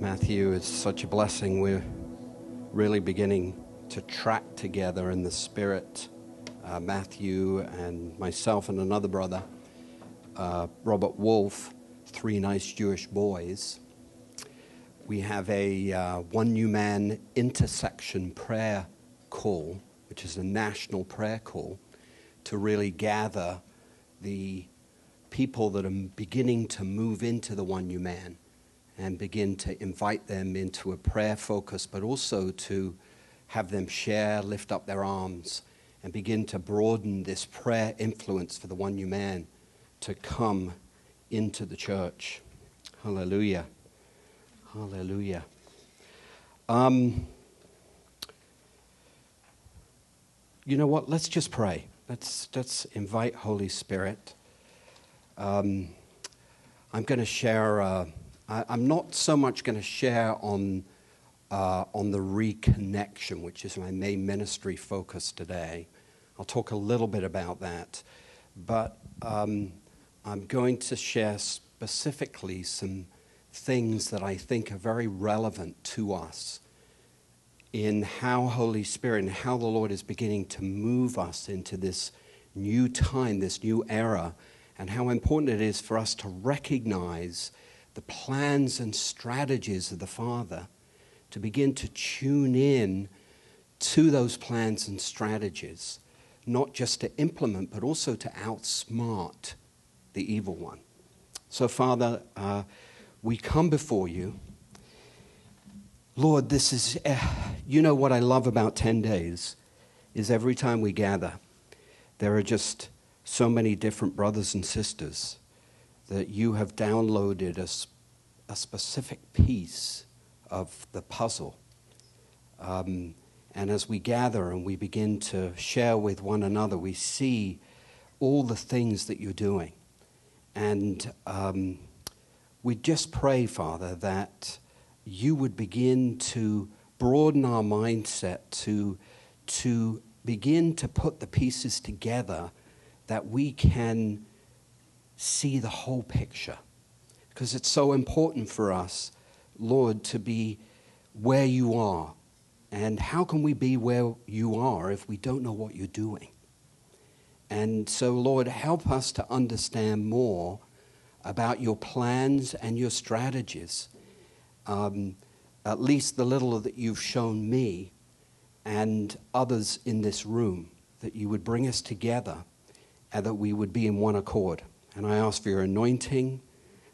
Matthew. It's such a blessing. We're really beginning to track together in the Spirit. Uh, Matthew and myself and another brother, uh, Robert Wolf, three nice Jewish boys. We have a uh, One New Man intercession prayer call, which is a national prayer call, to really gather the people that are beginning to move into the One New Man and begin to invite them into a prayer focus, but also to have them share, lift up their arms, and begin to broaden this prayer influence for the one new man to come into the church. Hallelujah. Hallelujah. Um, you know what? Let's just pray. Let's, let's invite Holy Spirit. Um, I'm going to share. Uh, I, am not so much going to share on, uh, on the reconnection, which is my main ministry focus today. I'll talk a little bit about that. But um, I'm going to share specifically some things that I think are very relevant to us in how Holy Spirit and how the Lord is beginning to move us into this new time, this new era, and how important it is for us to recognize the plans and strategies of the Father, to begin to tune in to those plans and strategies, not just to implement, but also to outsmart the evil one. So, Father, uh, we come before you. Lord, this is, uh, you know what I love about 10 days is every time we gather, there are just so many different brothers and sisters that you have downloaded a, a specific piece of the puzzle. Um, and as we gather and we begin to share with one another, we see all the things that you're doing. And um, we just pray, Father, that you would begin to broaden our mindset, to, to begin to put the pieces together that we can see the whole picture. Because it's so important for us, Lord, to be where you are. And how can we be where you are if we don't know what you're doing? And so, Lord, help us to understand more about your plans and your strategies. Um, at least the little that you've shown me and others in this room, that you would bring us together and that we would be in one accord. And I ask for your anointing.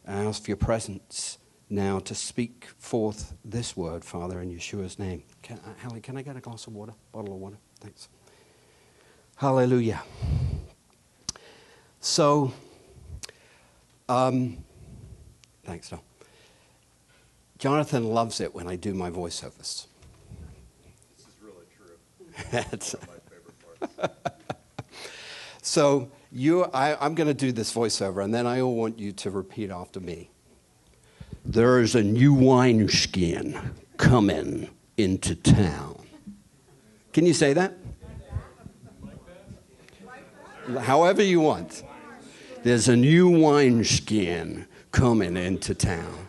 I ask for your presence now to speak forth this word, Father, in Yeshua's name. Can, uh, Hallie, can I get a glass of water? Bottle of water? Thanks. Hallelujah. So, um, thanks, no. Jonathan loves it when I do my voiceovers. This is really true. That's my favorite part. So you, I, am going to do this voiceover, and then I want you to repeat after me. There is a new wineskin coming into town. Can you say that? However you want. There's a new wineskin coming into town.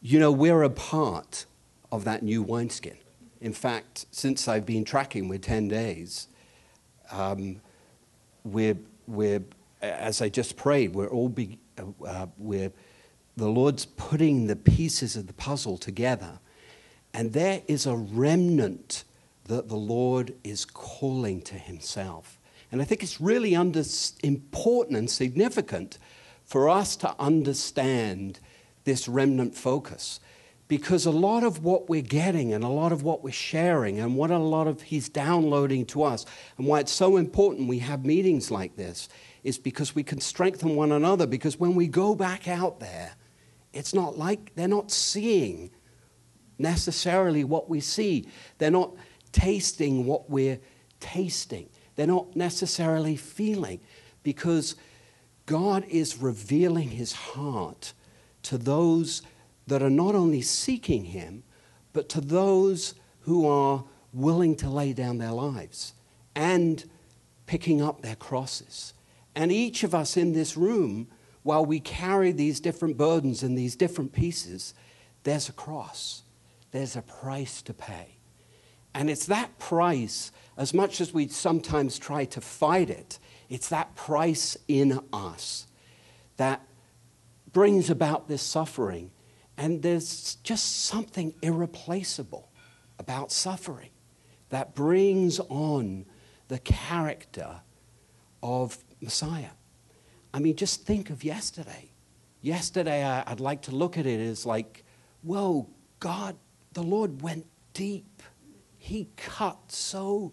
You know, we're a part of that new wineskin. In fact, since I've been tracking with 10 days, um, we're, we're, as I just prayed, we're all be, uh, we're, the Lord's putting the pieces of the puzzle together. And there is a remnant that the Lord is calling to himself. And I think it's really under, important and significant for us to understand this remnant focus because a lot of what we're getting and a lot of what we're sharing and what a lot of he's downloading to us and why it's so important we have meetings like this is because we can strengthen one another. Because when we go back out there it's not like they're not seeing necessarily what we see. They're not tasting what we're tasting. They're not necessarily feeling because god is revealing his heart to those that are not only seeking Him, but to those who are willing to lay down their lives and picking up their crosses. And each of us in this room, while we carry these different burdens and these different pieces, there's a cross, there's a price to pay. And it's that price, as much as we sometimes try to fight it, it's that price in us that brings about this suffering. And there's just something irreplaceable about suffering that brings on the character of Messiah. I mean, just think of yesterday. Yesterday, I, would like to look at it as like, whoa, God, the Lord went deep. He cut so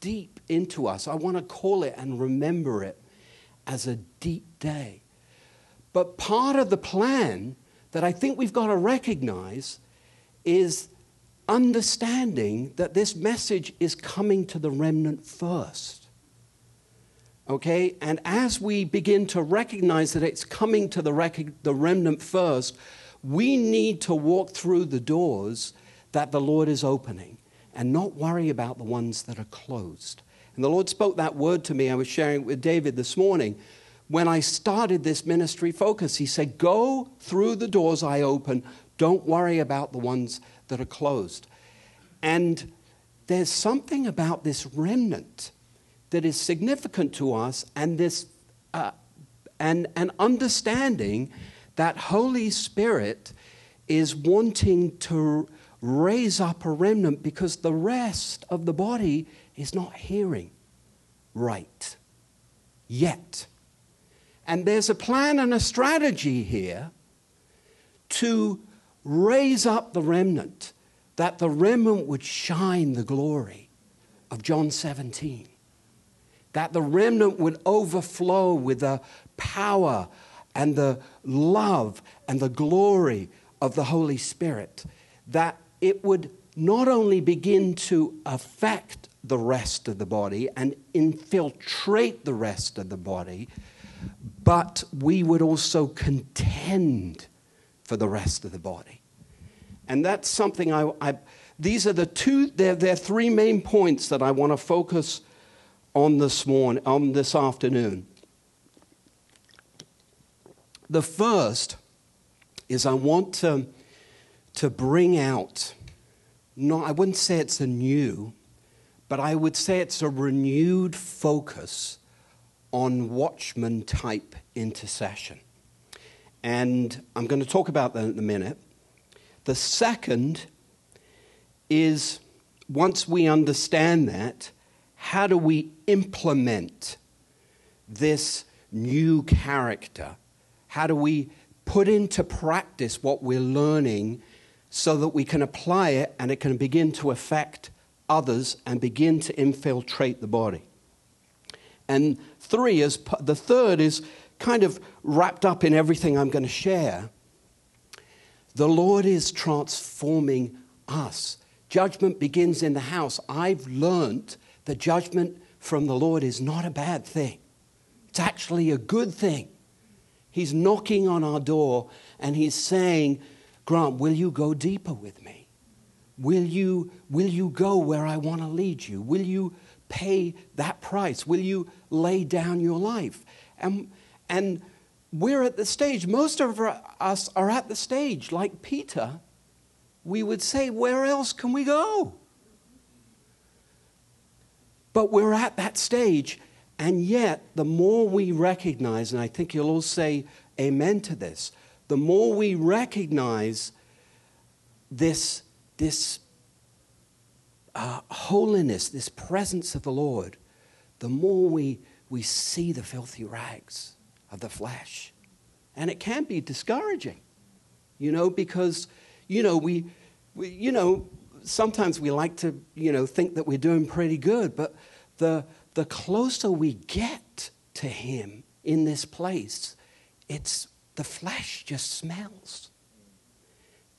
deep into us. I want to call it and remember it as a deep day. But part of the plan that I think we've got to recognize is understanding that this message is coming to the remnant first. Okay? And as we begin to recognize that it's coming to the, rec- the remnant first, we need to walk through the doors that the Lord is opening and not worry about the ones that are closed. And the Lord spoke that word to me. I was sharing it with David this morning. When I started this ministry focus, he said, Go through the doors I open. Don't worry about the ones that are closed. And there's something about this remnant that is significant to us and this uh, and, and understanding that Holy Spirit is wanting to raise up a remnant because the rest of the body is not hearing right yet. And there's a plan and a strategy here to raise up the remnant, that the remnant would shine the glory of John 17, that the remnant would overflow with the power and the love and the glory of the Holy Spirit, that it would not only begin to affect the rest of the body and infiltrate the rest of the body, but we would also contend for the rest of the body. And that's something I, I these are the two, they're, they're three main points that I want to focus on this morning, on this afternoon. The first is I want to, to bring out, not, I wouldn't say it's a new, but I would say it's a renewed focus on watchman type intercession. And I'm going to talk about that in a minute. The second is once we understand that, how do we implement this new character? How do we put into practice what we're learning so that we can apply it and it can begin to affect others and begin to infiltrate the body? And three is the third is kind of wrapped up in everything I'm going to share. The Lord is transforming us. Judgment begins in the house. I've learned that judgment from the Lord is not a bad thing. It's actually a good thing. He's knocking on our door and he's saying, Grant, will you go deeper with me? Will you, will you go where I want to lead you? Will you pay that price? Will you lay down your life? And, and we're at the stage, most of us are at the stage, like Peter, we would say, Where else can we go? But we're at that stage, and yet the more we recognize, and I think you'll all say amen to this, the more we recognize this, this uh, holiness, this presence of the Lord, the more we, we see the filthy rags of the flesh. And it can be discouraging, you know, because, you know, we, we you know, sometimes we like to, you know, think that we're doing pretty good, but the, the closer we get to Him in this place, it's the flesh just smells.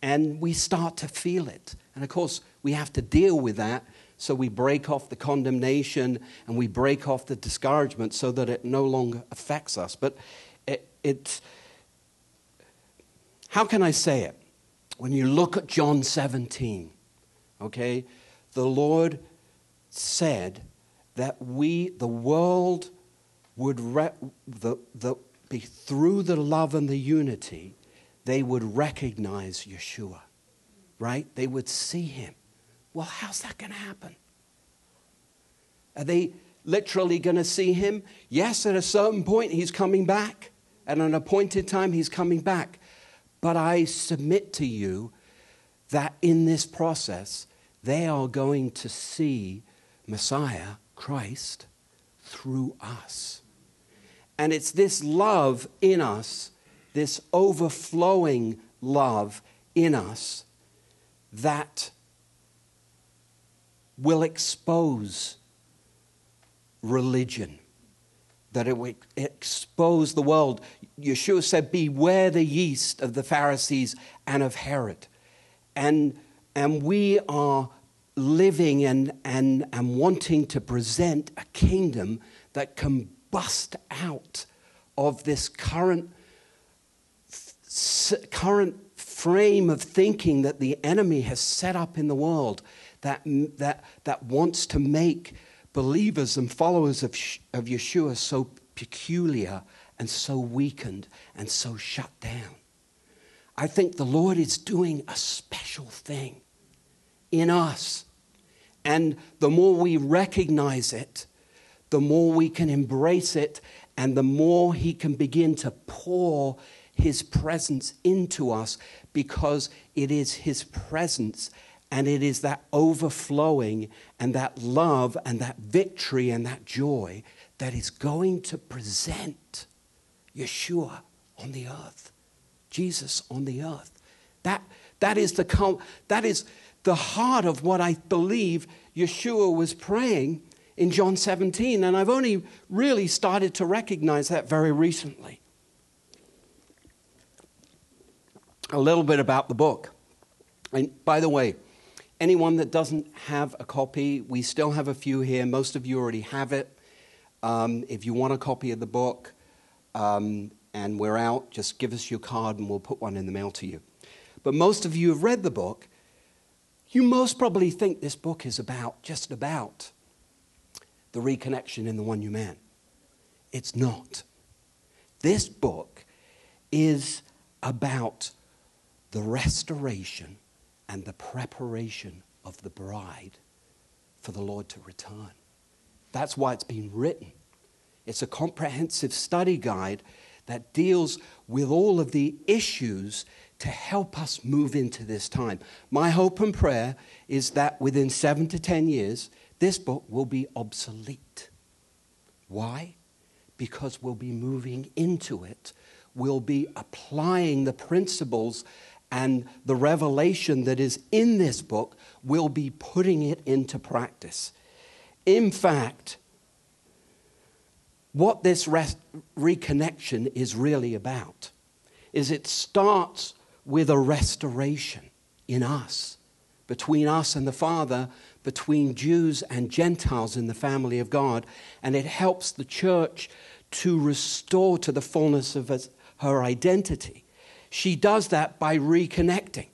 And we start to feel it. And of course, we have to deal with that. So we break off the condemnation and we break off the discouragement so that it no longer affects us. But it, how can I say it? When you look at John 17, okay, the Lord said that we, the world, would re- the, the, be through the love and the unity, they would recognize Yeshua. right? They would see him. Well, how's that going to happen? Are they literally going to see him? Yes, at a certain point, he's coming back. At an appointed time, he's coming back. But I submit to you that in this process, they are going to see Messiah, Christ, through us. And it's this love in us, this overflowing love in us, that will expose religion, that it will expose the world. Yeshua said, Beware the yeast of the Pharisees and of Herod. And, and we are living and, and, and wanting to present a kingdom that can bust out of this current, current frame of thinking that the enemy has set up in the world that, that, that wants to make believers and followers of, of Yeshua so peculiar and so weakened and so shut down. I think the Lord is doing a special thing in us. And the more we recognize it, the more we can embrace it, and the more He can begin to pour His presence into us because it is His presence and it is that overflowing and that love and that victory and that joy that is going to present Yeshua on the earth, Jesus on the earth. That, that, is the, that is the heart of what I believe Yeshua was praying in John 17, and I've only really started to recognize that very recently. A little bit about the book. And by the way, anyone that doesn't have a copy, we still have a few here. Most of you already have it. Um, if you want a copy of the book um, and we're out, just give us your card and we'll put one in the mail to you. But most of you have read the book. You most probably think this book is about, just about, the reconnection in the one new man. It's not. This book is about the restoration and the preparation of the bride for the Lord to return. That's why it's been written. It's a comprehensive study guide that deals with all of the issues to help us move into this time. My hope and prayer is that within seven to ten years, this book will be obsolete. Why? Because we'll be moving into it. We'll be applying the principles and the revelation that is in this book, we'll be putting it into practice. In fact, what this rest, reconnection is really about is it starts with a restoration in us, between us and the Father, between Jews and Gentiles in the family of God, and it helps the church to restore to the fullness of her identity. She does that by reconnecting.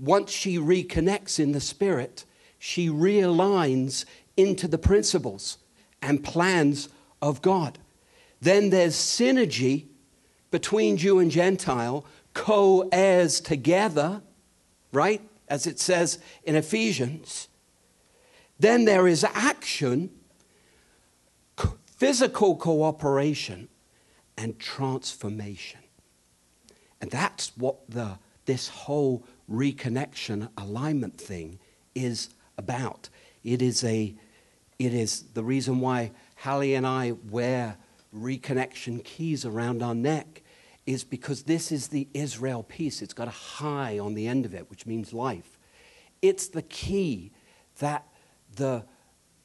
Once she reconnects in the Spirit, she realigns into the principles and plans of God. Then there's synergy between Jew and Gentile, co heirs together, right? As it says in Ephesians. Then there is action, physical cooperation, and transformation. And that's what the, this whole reconnection alignment thing is about. It is, a, it is the reason why Hallie and I wear reconnection keys around our neck is because this is the Israel piece. It's got a chai on the end of it, which means life. It's the key that the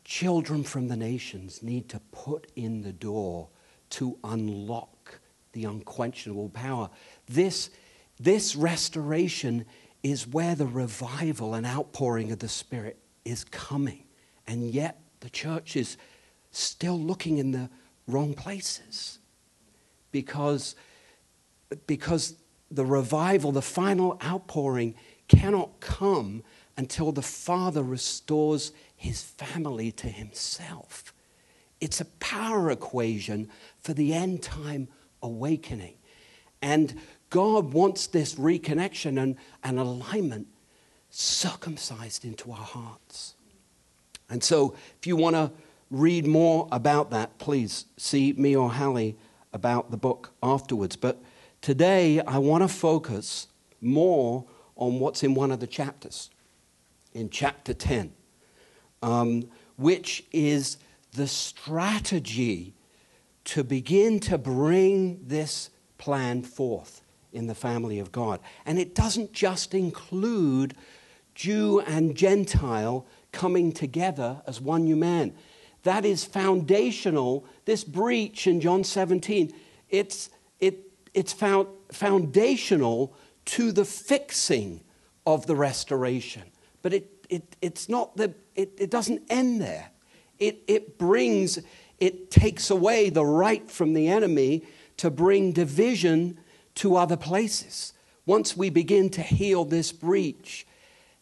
children from the nations need to put in the door to unlock the unquenchable power. This, this restoration is where the revival and outpouring of the Spirit is coming. And yet the church is still looking in the wrong places because, because the revival, the final outpouring, cannot come until the Father restores his family to himself. It's a power equation for the end time awakening. And God wants this reconnection and, and alignment circumcised into our hearts. And so, if you want to read more about that, please see me or Hallie about the book afterwards. But today, I want to focus more on what's in one of the chapters, in chapter 10, um, which is the strategy to begin to bring this plan forth in the family of God. And it doesn't just include Jew and Gentile coming together as one new man. That is foundational. This breach in John 17, it's, it, it's found, foundational to the fixing of the restoration. But it, it, it's not the, it, it doesn't end there. It, it brings, it takes away the right from the enemy to bring division to other places. Once we begin to heal this breach,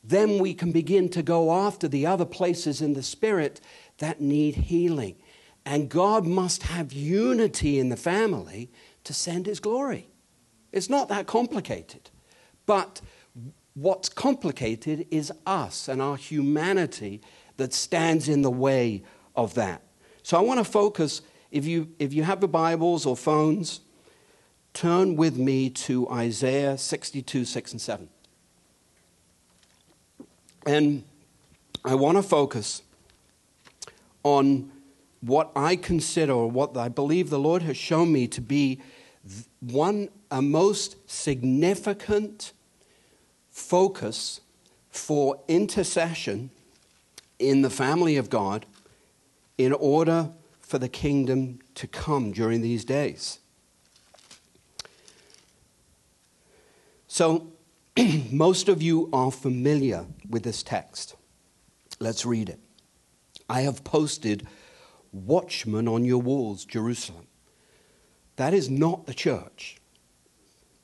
then we can begin to go after the other places in the spirit that need healing. And God must have unity in the family to send his glory. It's not that complicated. But what's complicated is us and our humanity that stands in the way of that. So I want to focus, if you, if you have the Bibles or phones, turn with me to Isaiah 62, 6 and 7. And I want to focus on what I consider, or what I believe the Lord has shown me to be one, a most significant focus for intercession in the family of God in order for the kingdom to come during these days. So, most of you are familiar with this text. Let's read it. I have posted watchmen on your walls, Jerusalem. That is not the church.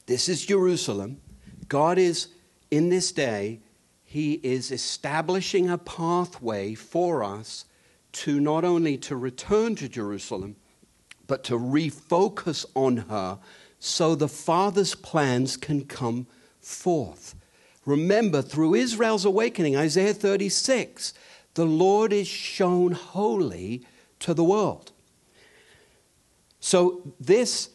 This is Jerusalem. God is, in this day, He is establishing a pathway for us to not only to return to Jerusalem, but to refocus on her so the Father's plans can come forth. Remember, through Israel's awakening, Isaiah 36, the Lord is shown holy to the world. So this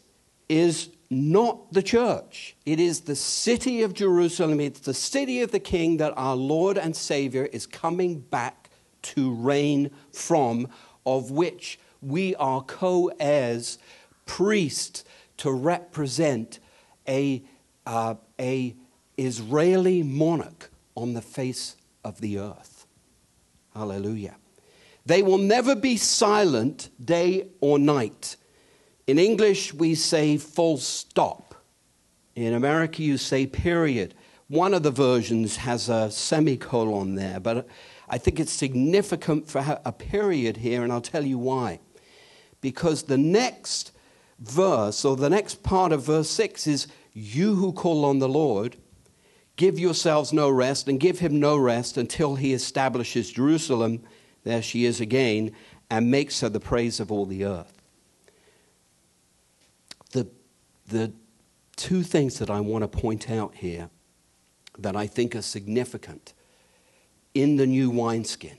is not the church. It is the city of Jerusalem. It's the city of the king that our Lord and Savior is coming back to reign from, of which we are co heirs, priests to represent a, uh, a Israeli monarch on the face of the earth. Hallelujah. They will never be silent day or night. In English, we say full stop. In America, you say period. One of the versions has a semicolon there, but I think it's significant for a period here, and I'll tell you why. Because the next verse, or the next part of verse 6 is, You who call on the Lord, give yourselves no rest, and give him no rest until he establishes Jerusalem, there she is again, and makes her the praise of all the earth. The, the two things that I want to point out here that I think are significant in the new wineskin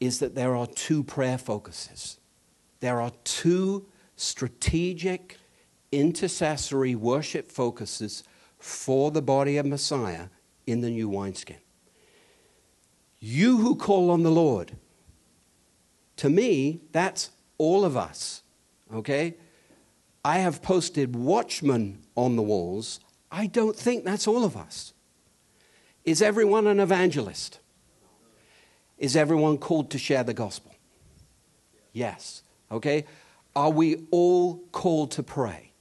is that there are two prayer focuses. There are two strategic, intercessory worship focuses for the body of Messiah in the new wineskin. You who call on the Lord, to me, that's all of us, okay? I have posted watchmen on the walls. I don't think that's all of us. Is everyone an evangelist? Is everyone called to share the gospel? Yes. Okay? Are we all called to pray?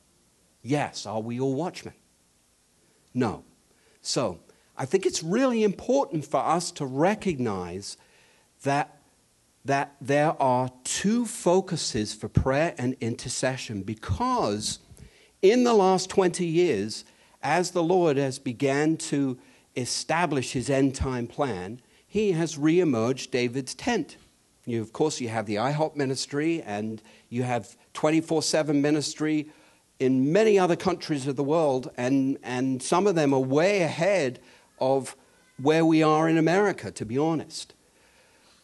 Yes. Are we all watchmen? No. So, I think it's really important for us to recognize that, that there are two focuses for prayer and intercession because in the last 20 years, as the Lord has began to establish his end time plan, he has reemerged David's tent. You, of course, you have the IHOP ministry and you have 24 7 ministry in many other countries of the world, and, and some of them are way ahead of, where we are in America, to be honest.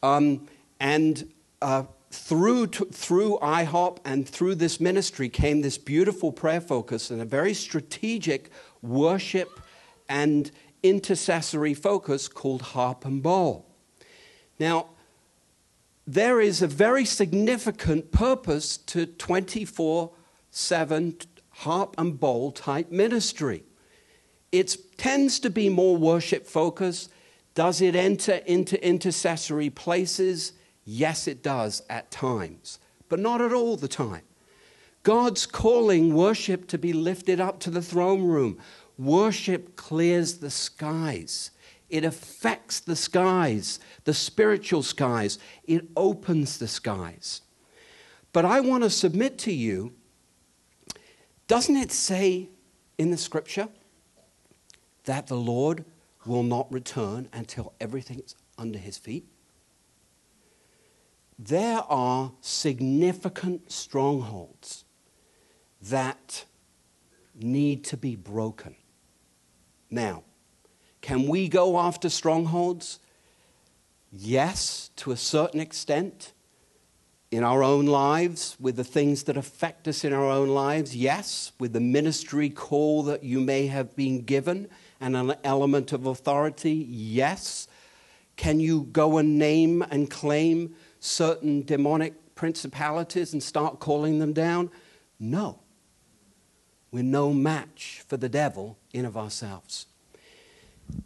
Um, and uh, through, to, through IHOP and through this ministry came this beautiful prayer focus and a very strategic worship and intercessory focus called Harp and Bowl. Now, there is a very significant purpose to 24 7 harp and bowl type ministry. It tends to be more worship focused. Does it enter into intercessory places? Yes, it does at times, but not at all the time. God's calling worship to be lifted up to the throne room. Worship clears the skies. It affects the skies, the spiritual skies. It opens the skies. But I want to submit to you doesn't it say in the scripture that the Lord will not return until everything's under his feet? There are significant strongholds that need to be broken. Now, can we go after strongholds? Yes, to a certain extent in our own lives, with the things that affect us in our own lives, yes, with the ministry call that you may have been given and an element of authority, yes. Can you go and name and claim certain demonic principalities and start calling them down? No. We're no match for the devil in of ourselves.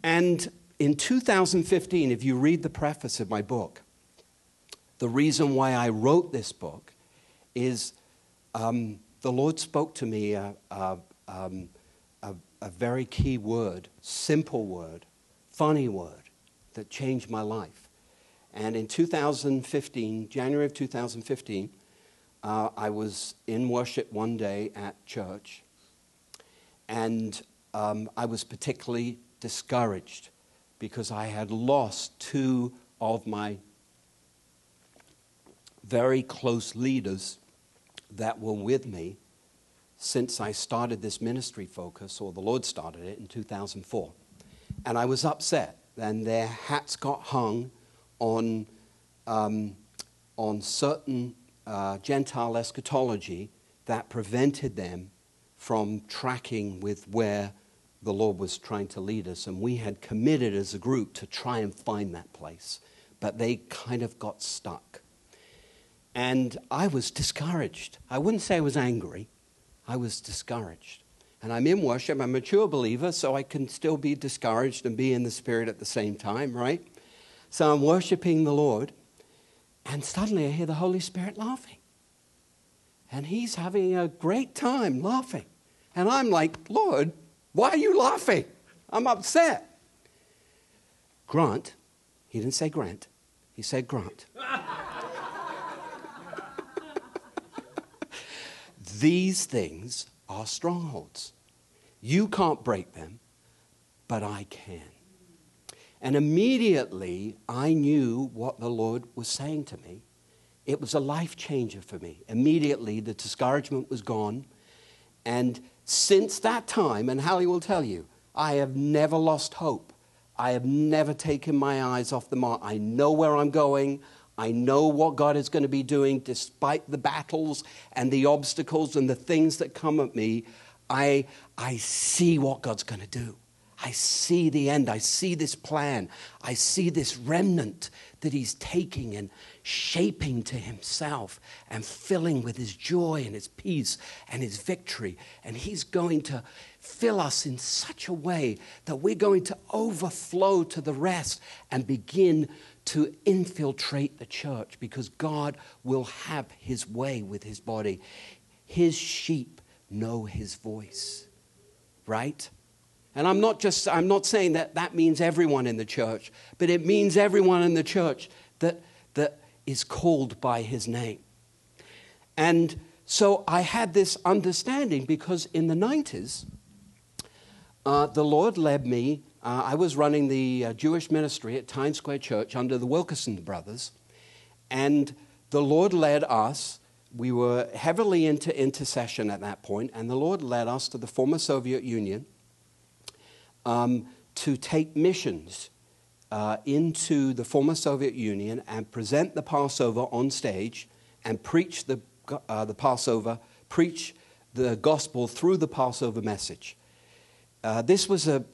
And in 2015, if you read the preface of my book, the reason why I wrote this book is um, the Lord spoke to me a, a, um, a, a very key word, simple word, funny word that changed my life. And in 2015, January of 2015, uh, I was in worship one day at church, and um, I was particularly discouraged because I had lost two of my very close leaders that were with me since I started this ministry focus, or the Lord started it in 2004. And I was upset, and their hats got hung on, um, on certain uh, Gentile eschatology that prevented them from tracking with where the Lord was trying to lead us. And we had committed as a group to try and find that place, but they kind of got stuck. And I was discouraged. I wouldn't say I was angry, I was discouraged. And I'm in worship, I'm a mature believer, so I can still be discouraged and be in the Spirit at the same time, right? So I'm worshiping the Lord, and suddenly I hear the Holy Spirit laughing. And he's having a great time laughing. And I'm like, Lord, why are you laughing? I'm upset. Grant, he didn't say Grant, he said Grant. These things are strongholds. You can't break them, but I can. And immediately I knew what the Lord was saying to me. It was a life changer for me. Immediately the discouragement was gone. And since that time, and Hallie will tell you, I have never lost hope. I have never taken my eyes off the mark. I know where I'm going. I know what God is going to be doing despite the battles and the obstacles and the things that come at me. I, I see what God's going to do. I see the end. I see this plan. I see this remnant that He's taking and shaping to Himself and filling with His joy and His peace and His victory. And He's going to fill us in such a way that we're going to overflow to the rest and begin to infiltrate the church because God will have his way with his body. His sheep know his voice, right? And I'm not just I'm not saying that that means everyone in the church, but it means everyone in the church that that is called by his name. And so I had this understanding because in the 90s, uh, the Lord led me uh, I was running the uh, Jewish ministry at Times Square Church under the Wilkerson brothers, and the Lord led us. We were heavily into intercession at that point, and the Lord led us to the former Soviet Union um, to take missions uh, into the former Soviet Union and present the Passover on stage and preach the, uh, the Passover, preach the gospel through the Passover message. Uh, this, was a,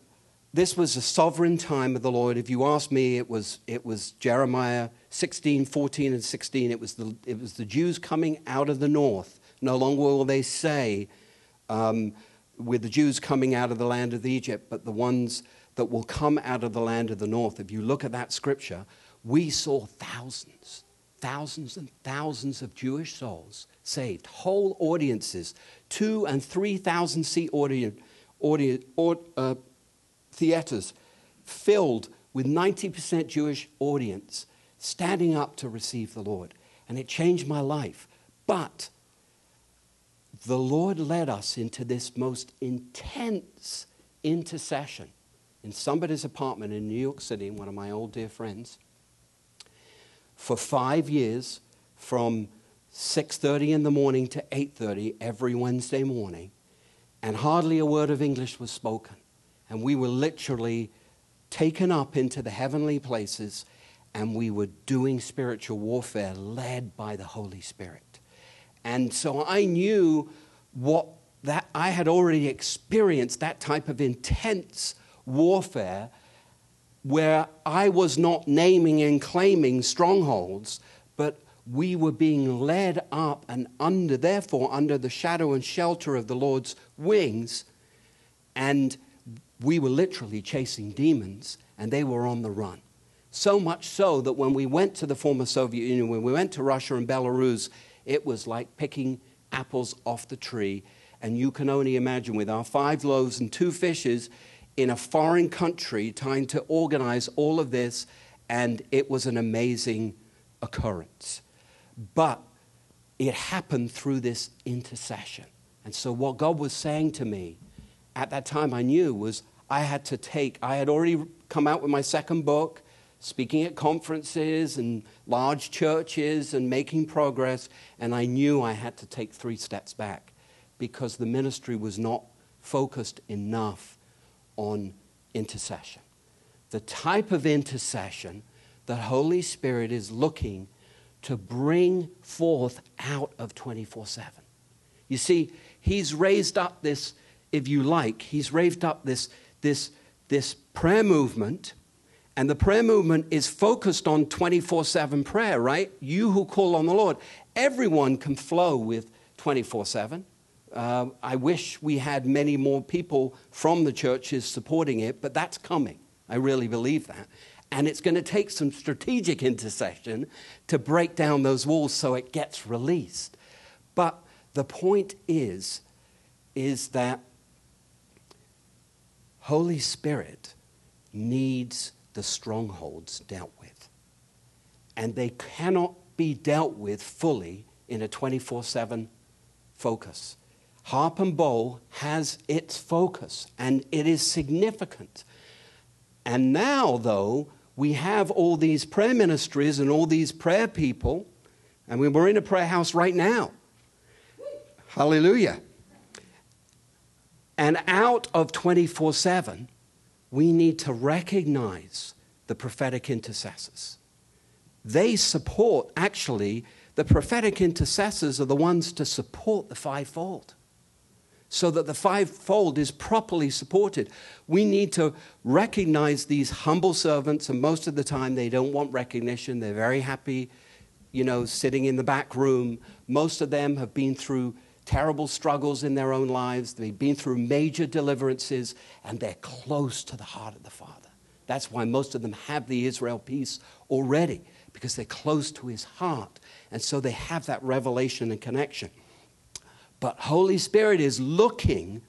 this was a sovereign time of the Lord. If you ask me, it was, it was Jeremiah 16, 14, and 16. It was, the, it was the Jews coming out of the north. No longer will they say, um, with the Jews coming out of the land of Egypt, but the ones that will come out of the land of the north. If you look at that scripture, we saw thousands, thousands and thousands of Jewish souls saved, whole audiences, two and three thousand seat audience, audience, uh, theaters filled with 90% Jewish audience standing up to receive the Lord. And it changed my life. But the Lord led us into this most intense intercession in somebody's apartment in New York City, one of my old dear friends, for five years from 6.30 in the morning to 8.30 every Wednesday morning, and hardly a word of English was spoken. And we were literally taken up into the heavenly places, and we were doing spiritual warfare led by the Holy Spirit. And so I knew what that I had already experienced that type of intense warfare where I was not naming and claiming strongholds, but we were being led up and under, therefore, under the shadow and shelter of the Lord's wings. And we were literally chasing demons, and they were on the run. So much so that when we went to the former Soviet Union, when we went to Russia and Belarus, it was like picking apples off the tree. And you can only imagine with our five loaves and two fishes, in a foreign country trying to organize all of this, and it was an amazing occurrence. But it happened through this intercession. And so, what God was saying to me at that time, I knew was I had to take, I had already come out with my second book, speaking at conferences and large churches and making progress, and I knew I had to take three steps back because the ministry was not focused enough on intercession. The type of intercession that Holy Spirit is looking to bring forth out of 24 7. You see, He's raised up this, if you like, He's raised up this, this, this prayer movement, and the prayer movement is focused on 24 7 prayer, right? You who call on the Lord. Everyone can flow with 24 7. Uh, I wish we had many more people from the churches supporting it, but that's coming. I really believe that. And it's going to take some strategic intercession to break down those walls so it gets released. But the point is, is that Holy Spirit needs the strongholds dealt with. And they cannot be dealt with fully in a 24 7 focus. Harp and Bowl has its focus, and it is significant. And now, though, we have all these prayer ministries and all these prayer people, and we're in a prayer house right now. Hallelujah. And out of 24 7, we need to recognize the prophetic intercessors. They support, actually, the prophetic intercessors are the ones to support the fivefold so that the fivefold is properly supported. We need to recognize these humble servants, and most of the time they don't want recognition. They're very happy, you know, sitting in the back room. Most of them have been through terrible struggles in their own lives, they've been through major deliverances, and they're close to the heart of the Father. That's why most of them have the Israel piece already, because they're close to his heart. And so they have that revelation and connection. But Holy Spirit is looking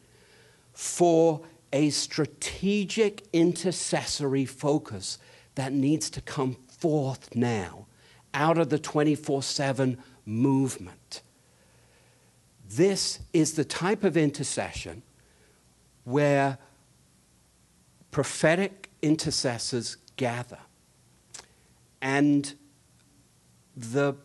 for a strategic intercessory focus that needs to come forth now out of the 24 7 movement. This is the type of intercession where prophetic intercessors gather. And the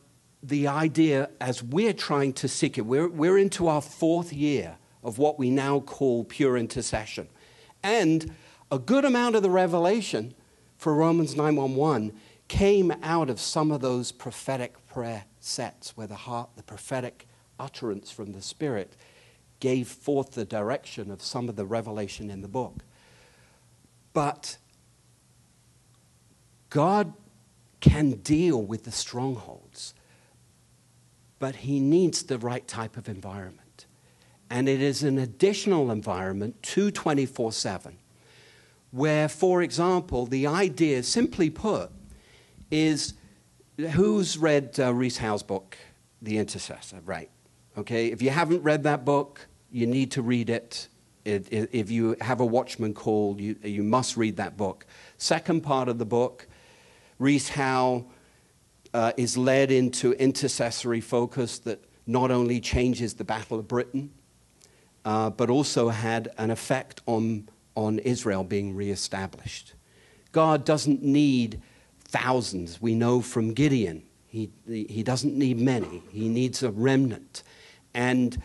the idea as we're trying to seek it, we're, we're into our fourth year of what we now call pure intercession. And a good amount of the revelation for Romans 911 came out of some of those prophetic prayer sets where the heart, the prophetic utterance from the Spirit gave forth the direction of some of the revelation in the book. But God can deal with the strongholds, but He needs the right type of environment. And it is an additional environment to 24 7, where, for example, the idea, simply put, is who's read uh, Rees Howells' book, The Intercessor? Right. Okay, if you haven't read that book, you need to read it. it, it if you have a watchman call, you, you must read that book. Second part of the book, Rees Howell uh, is led into intercessory focus that not only changes the Battle of Britain, uh, but also had an effect on, on Israel being reestablished. God doesn't need thousands. We know from Gideon, he, he doesn't need many, he needs a remnant. And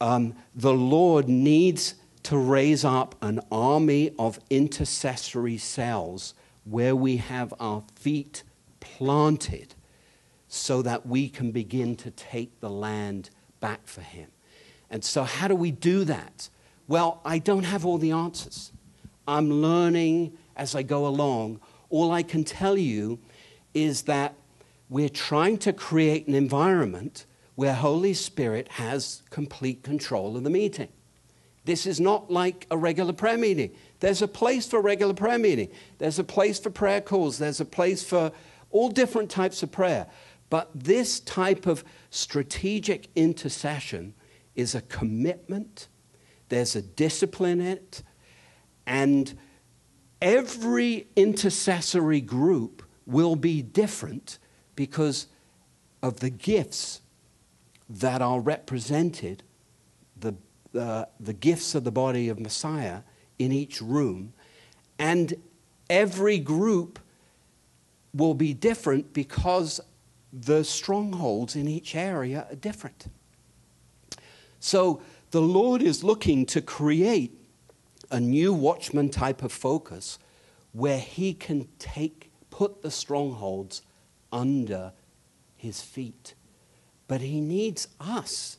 um, the Lord needs to raise up an army of intercessory cells where we have our feet planted so that we can begin to take the land back for Him. And so, how do we do that? Well, I don't have all the answers. I'm learning as I go along. All I can tell you is that we're trying to create an environment where Holy Spirit has complete control of the meeting. This is not like a regular prayer meeting. There's a place for regular prayer meeting. There's a place for prayer calls. There's a place for all different types of prayer. But this type of strategic intercession is a commitment. There's a discipline in it. And every intercessory group will be different because of the gifts that are represented, the, uh, the gifts of the body of Messiah in each room. And every group will be different because the strongholds in each area are different. So the Lord is looking to create a new watchman type of focus where he can take put the strongholds under his feet but he needs us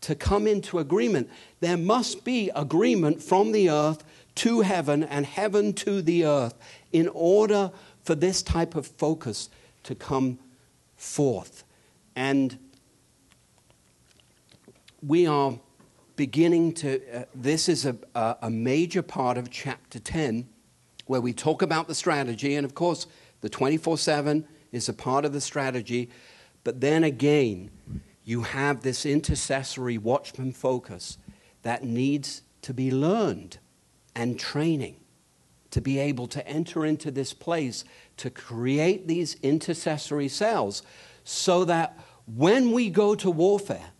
to come into agreement. There must be agreement from the earth to heaven and heaven to the earth in order for this type of focus to come forth. And we are beginning to, uh, this is a, a major part of chapter 10 where we talk about the strategy. And of course, the 24 7 is a part of the strategy. But then again, you have this intercessory watchman focus that needs to be learned and training to be able to enter into this place to create these intercessory cells so that when we go to warfare,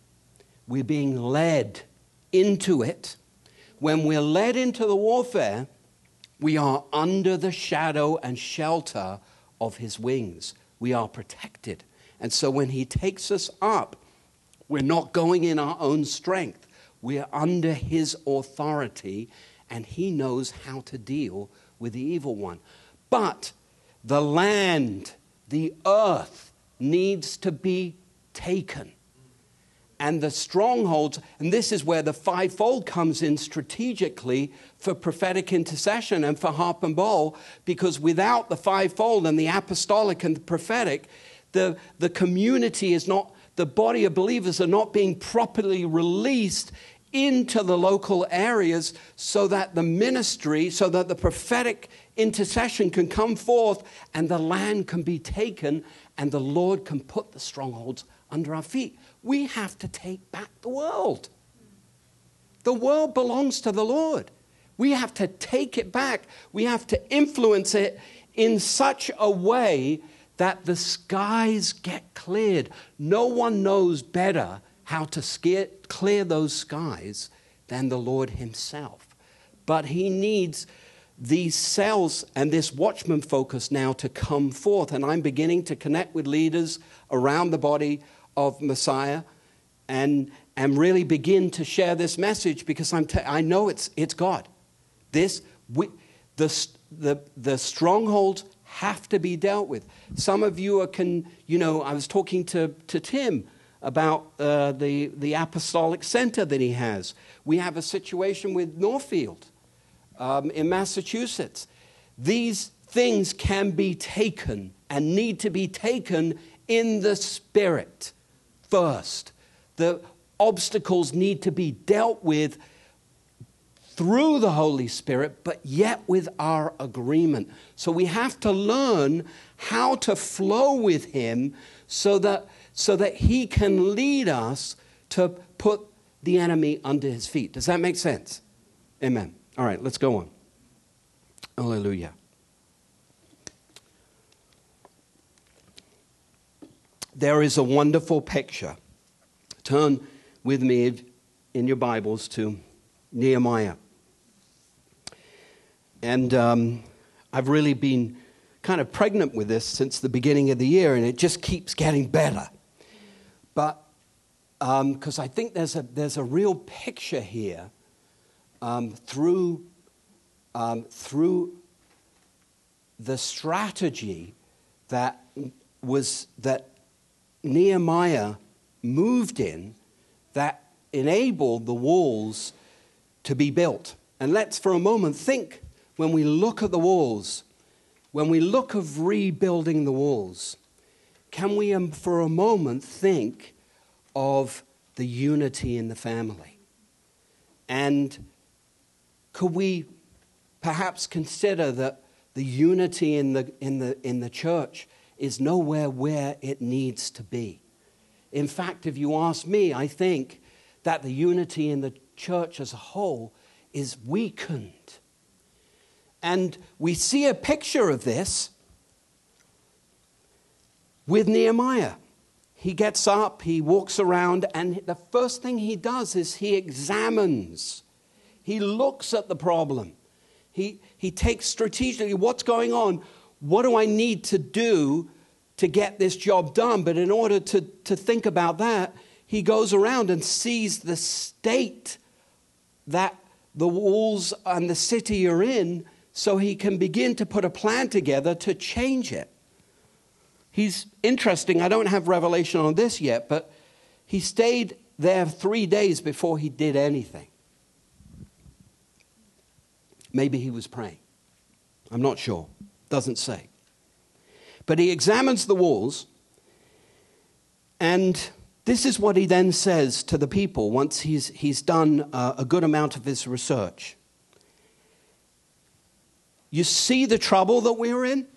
we're being led into it. When we're led into the warfare, we are under the shadow and shelter of his wings. We are protected. And so when he takes us up, we're not going in our own strength. We're under his authority, and he knows how to deal with the evil one. But the land, the earth, needs to be taken. And the strongholds, and this is where the fivefold comes in strategically for prophetic intercession and for harp and bowl, because without the fivefold and the apostolic and the prophetic, the, the community is not, the body of believers are not being properly released into the local areas so that the ministry, so that the prophetic intercession can come forth and the land can be taken and the Lord can put the strongholds under our feet. We have to take back the world. The world belongs to the Lord. We have to take it back. We have to influence it in such a way that the skies get cleared. No one knows better how to scare, clear those skies than the Lord Himself. But He needs these cells and this watchman focus now to come forth. And I'm beginning to connect with leaders around the body of Messiah and, and really begin to share this message because I'm know it's, it's God. This, we, the, the, the strongholds have to be dealt with. Some of you are, can, you know, I was talking to, to Tim about uh, the, the apostolic center that he has. We have a situation with Northfield um, in Massachusetts. These things can be taken and need to be taken in the spirit first. The obstacles need to be dealt with through the Holy Spirit, but yet with our agreement. So we have to learn how to flow with Him so that, so that He can lead us to put the enemy under His feet. Does that make sense? Amen. All right, let's go on. Hallelujah. There is a wonderful picture. Turn with me in your Bibles to Nehemiah. And um, I've really been kind of pregnant with this since the beginning of the year, and it just keeps getting better. But because um, I think there's a, there's a real picture here um, through, um, through the strategy that was that Nehemiah moved in that enabled the walls to be built. And let's for a moment think when we look at the walls, when we look of rebuilding the walls, can we um, for a moment think of the unity in the family? And could we perhaps consider that the unity in the, in the, in the church is nowhere where it needs to be? In fact, if you ask me, I think that the unity in the church as a whole is weakened and we see a picture of this with Nehemiah. He gets up, he walks around, and the first thing he does is he examines. He looks at the problem. He, he takes strategically what's going on? What do I need to do to get this job done? But in order to, to think about that, he goes around and sees the state that the walls and the city are in so he can begin to put a plan together to change it. He's interesting. I don't have revelation on this yet, but he stayed there three days before he did anything. Maybe he was praying. I'm not sure. Doesn't say. But he examines the walls, and this is what he then says to the people once he's, he's done uh, a good amount of his research. You see the trouble that we're in?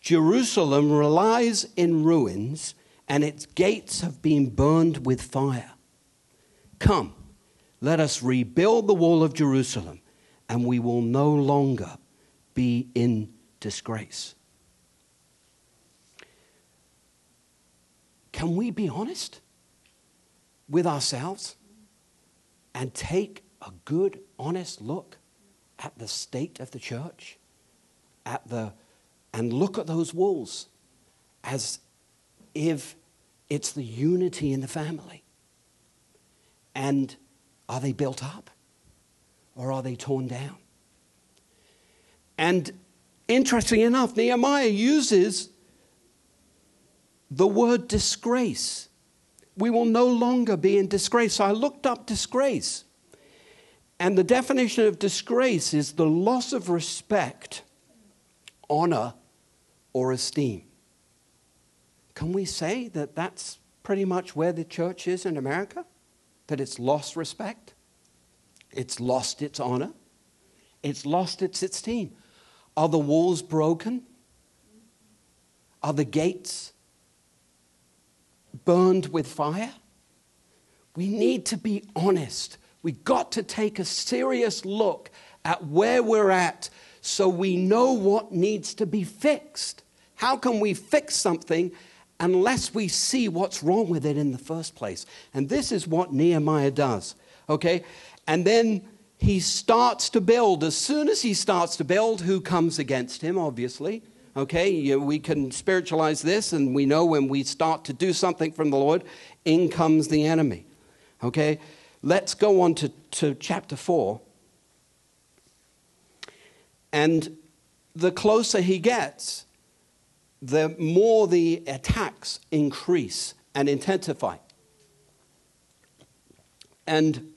Jerusalem relies in ruins, and its gates have been burned with fire. Come, let us rebuild the wall of Jerusalem, and we will no longer be in disgrace. Can we be honest with ourselves and take a good, honest look at the state of the church, at the, and look at those walls as if it's the unity in the family. And are they built up or are they torn down? And interesting enough, Nehemiah uses the word disgrace. We will no longer be in disgrace. So I looked up disgrace. And the definition of disgrace is the loss of respect, honor, or esteem. Can we say that that's pretty much where the church is in America? That it's lost respect, it's lost its honor, it's lost its esteem. Are the walls broken? Are the gates burned with fire? We need to be honest We've got to take a serious look at where we're at so we know what needs to be fixed. How can we fix something unless we see what's wrong with it in the first place? And this is what Nehemiah does, okay? And then he starts to build. As soon as he starts to build, who comes against him, obviously? Okay, we can spiritualize this, and we know when we start to do something from the Lord, in comes the enemy. Okay, Let's go on to, to chapter 4. And the closer he gets, the more the attacks increase and intensify. And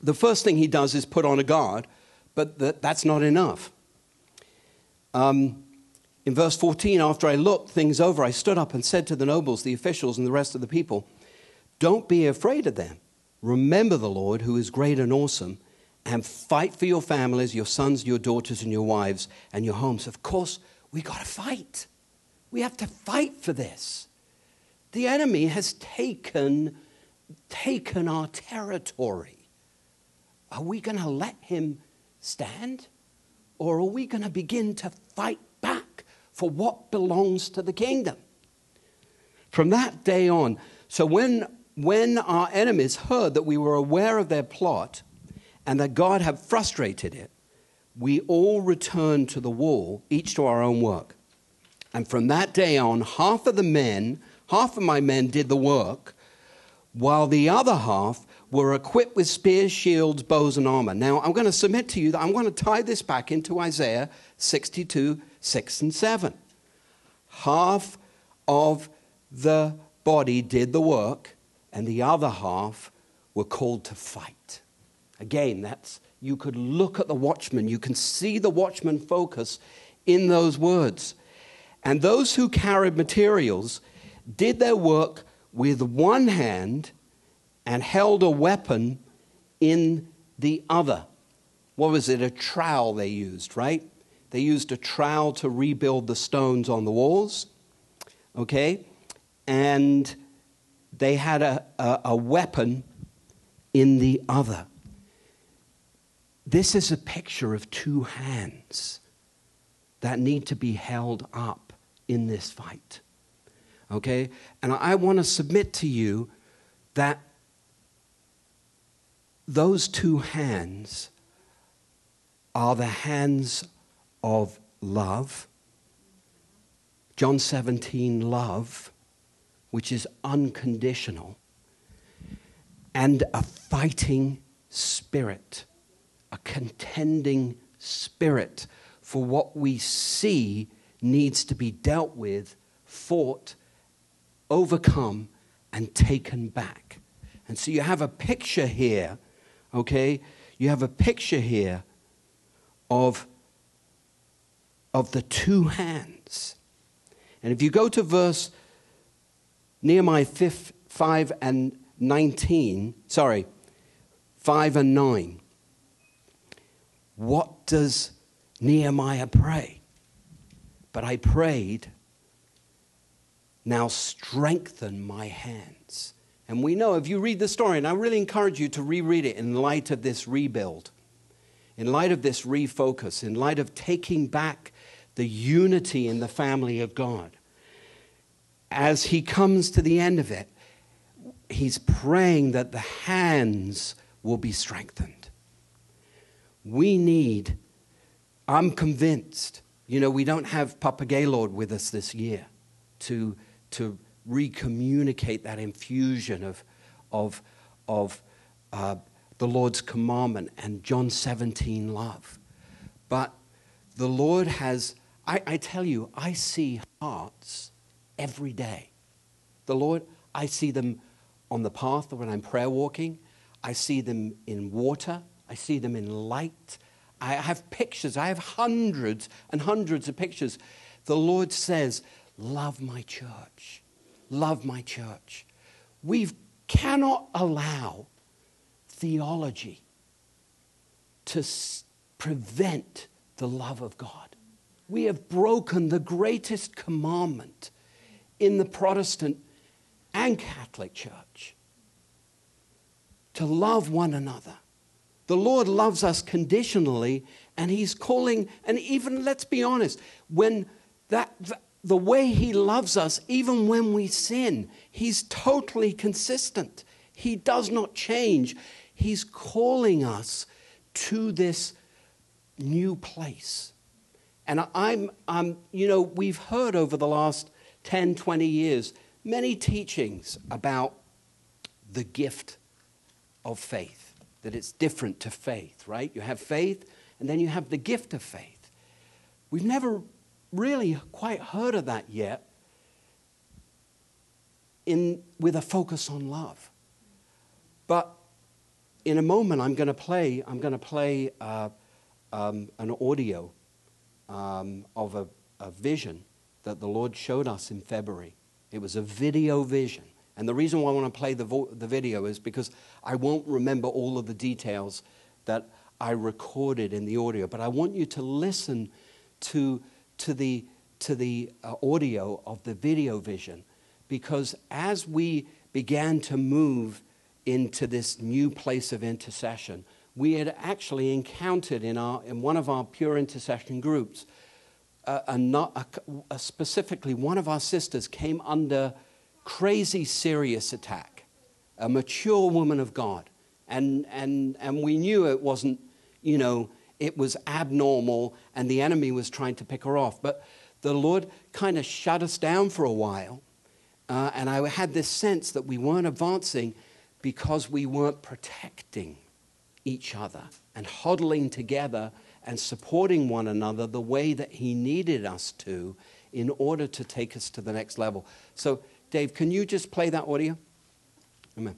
the first thing he does is put on a guard, but that, that's not enough. Um, in verse 14, after I looked things over, I stood up and said to the nobles, the officials, and the rest of the people, Don't be afraid of them. Remember the Lord, who is great and awesome, and fight for your families, your sons, your daughters, and your wives, and your homes. Of course, we got to fight. We have to fight for this. The enemy has taken, taken our territory. Are we going to let him stand? Or are we going to begin to fight back for what belongs to the kingdom? From that day on, so when, when our enemies heard that we were aware of their plot and that God had frustrated it, we all returned to the wall, each to our own work. And from that day on, half of the men, half of my men did the work, while the other half were equipped with spears, shields, bows, and armor. Now, I'm going to submit to you that I'm going to tie this back into Isaiah 62, 6, and 7. Half of the body did the work, and the other half were called to fight. Again, that's you could look at the watchman, you can see the watchman focus in those words. And those who carried materials did their work with one hand and held a weapon in the other. What was it? A trowel they used, right? They used a trowel to rebuild the stones on the walls, okay? And they had a, a, a weapon in the other. This is a picture of two hands that need to be held up in this fight. Okay? And I want to submit to you that those two hands are the hands of love. John 17, love, which is unconditional, and a fighting spirit, a contending spirit for what we see needs to be dealt with, fought, overcome, and taken back. And so you have a picture here, okay? You have a picture here of, of the two hands. And if you go to verse Nehemiah 5, 5 and 19, sorry, 5 and 9, what does Nehemiah pray? But I prayed, now strengthen my hands. And we know, if you read the story, and I really encourage you to reread it in light of this rebuild, in light of this refocus, in light of taking back the unity in the family of God. As he comes to the end of it, he's praying that the hands will be strengthened. We need, I'm convinced, you know, we don't have Papa Gaylord with us this year to, to recommunicate that infusion of, of, of uh, the Lord's commandment and John 17 love. But the Lord has, I, I tell you, I see hearts every day. The Lord, I see them on the path when I'm prayer walking. I see them in water. I see them in light. I have pictures. I have hundreds and hundreds of pictures. The Lord says, Love my church. Love my church. We cannot allow theology to s- prevent the love of God. We have broken the greatest commandment in the Protestant and Catholic Church to love one another. The Lord loves us conditionally, and He's calling, and even, let's be honest, when that, the way He loves us, even when we sin, He's totally consistent. He does not change. He's calling us to this new place. And I'm, I'm, you know, we've heard over the last 10, 20 years many teachings about the gift of faith that it's different to faith, right? You have faith, and then you have the gift of faith. We've never really quite heard of that yet in, with a focus on love. But in a moment, I'm going to play, I'm going to play uh, um, an audio um, of a, a vision that the Lord showed us in February. It was a video vision. And the reason why I want to play the, vo- the video is because I won't remember all of the details that I recorded in the audio, but I want you to listen to, to the, to the uh, audio of the video vision because as we began to move into this new place of intercession, we had actually encountered in, our, in one of our pure intercession groups, uh, a, a, a specifically one of our sisters came under crazy serious attack, a mature woman of God. And, and, and we knew it wasn't, you know, it was abnormal and the enemy was trying to pick her off. But the Lord kind of shut us down for a while. Uh, and I had this sense that we weren't advancing because we weren't protecting each other and huddling together and supporting one another the way that He needed us to in order to take us to the next level. So, Dave, can you just play that audio? Amen.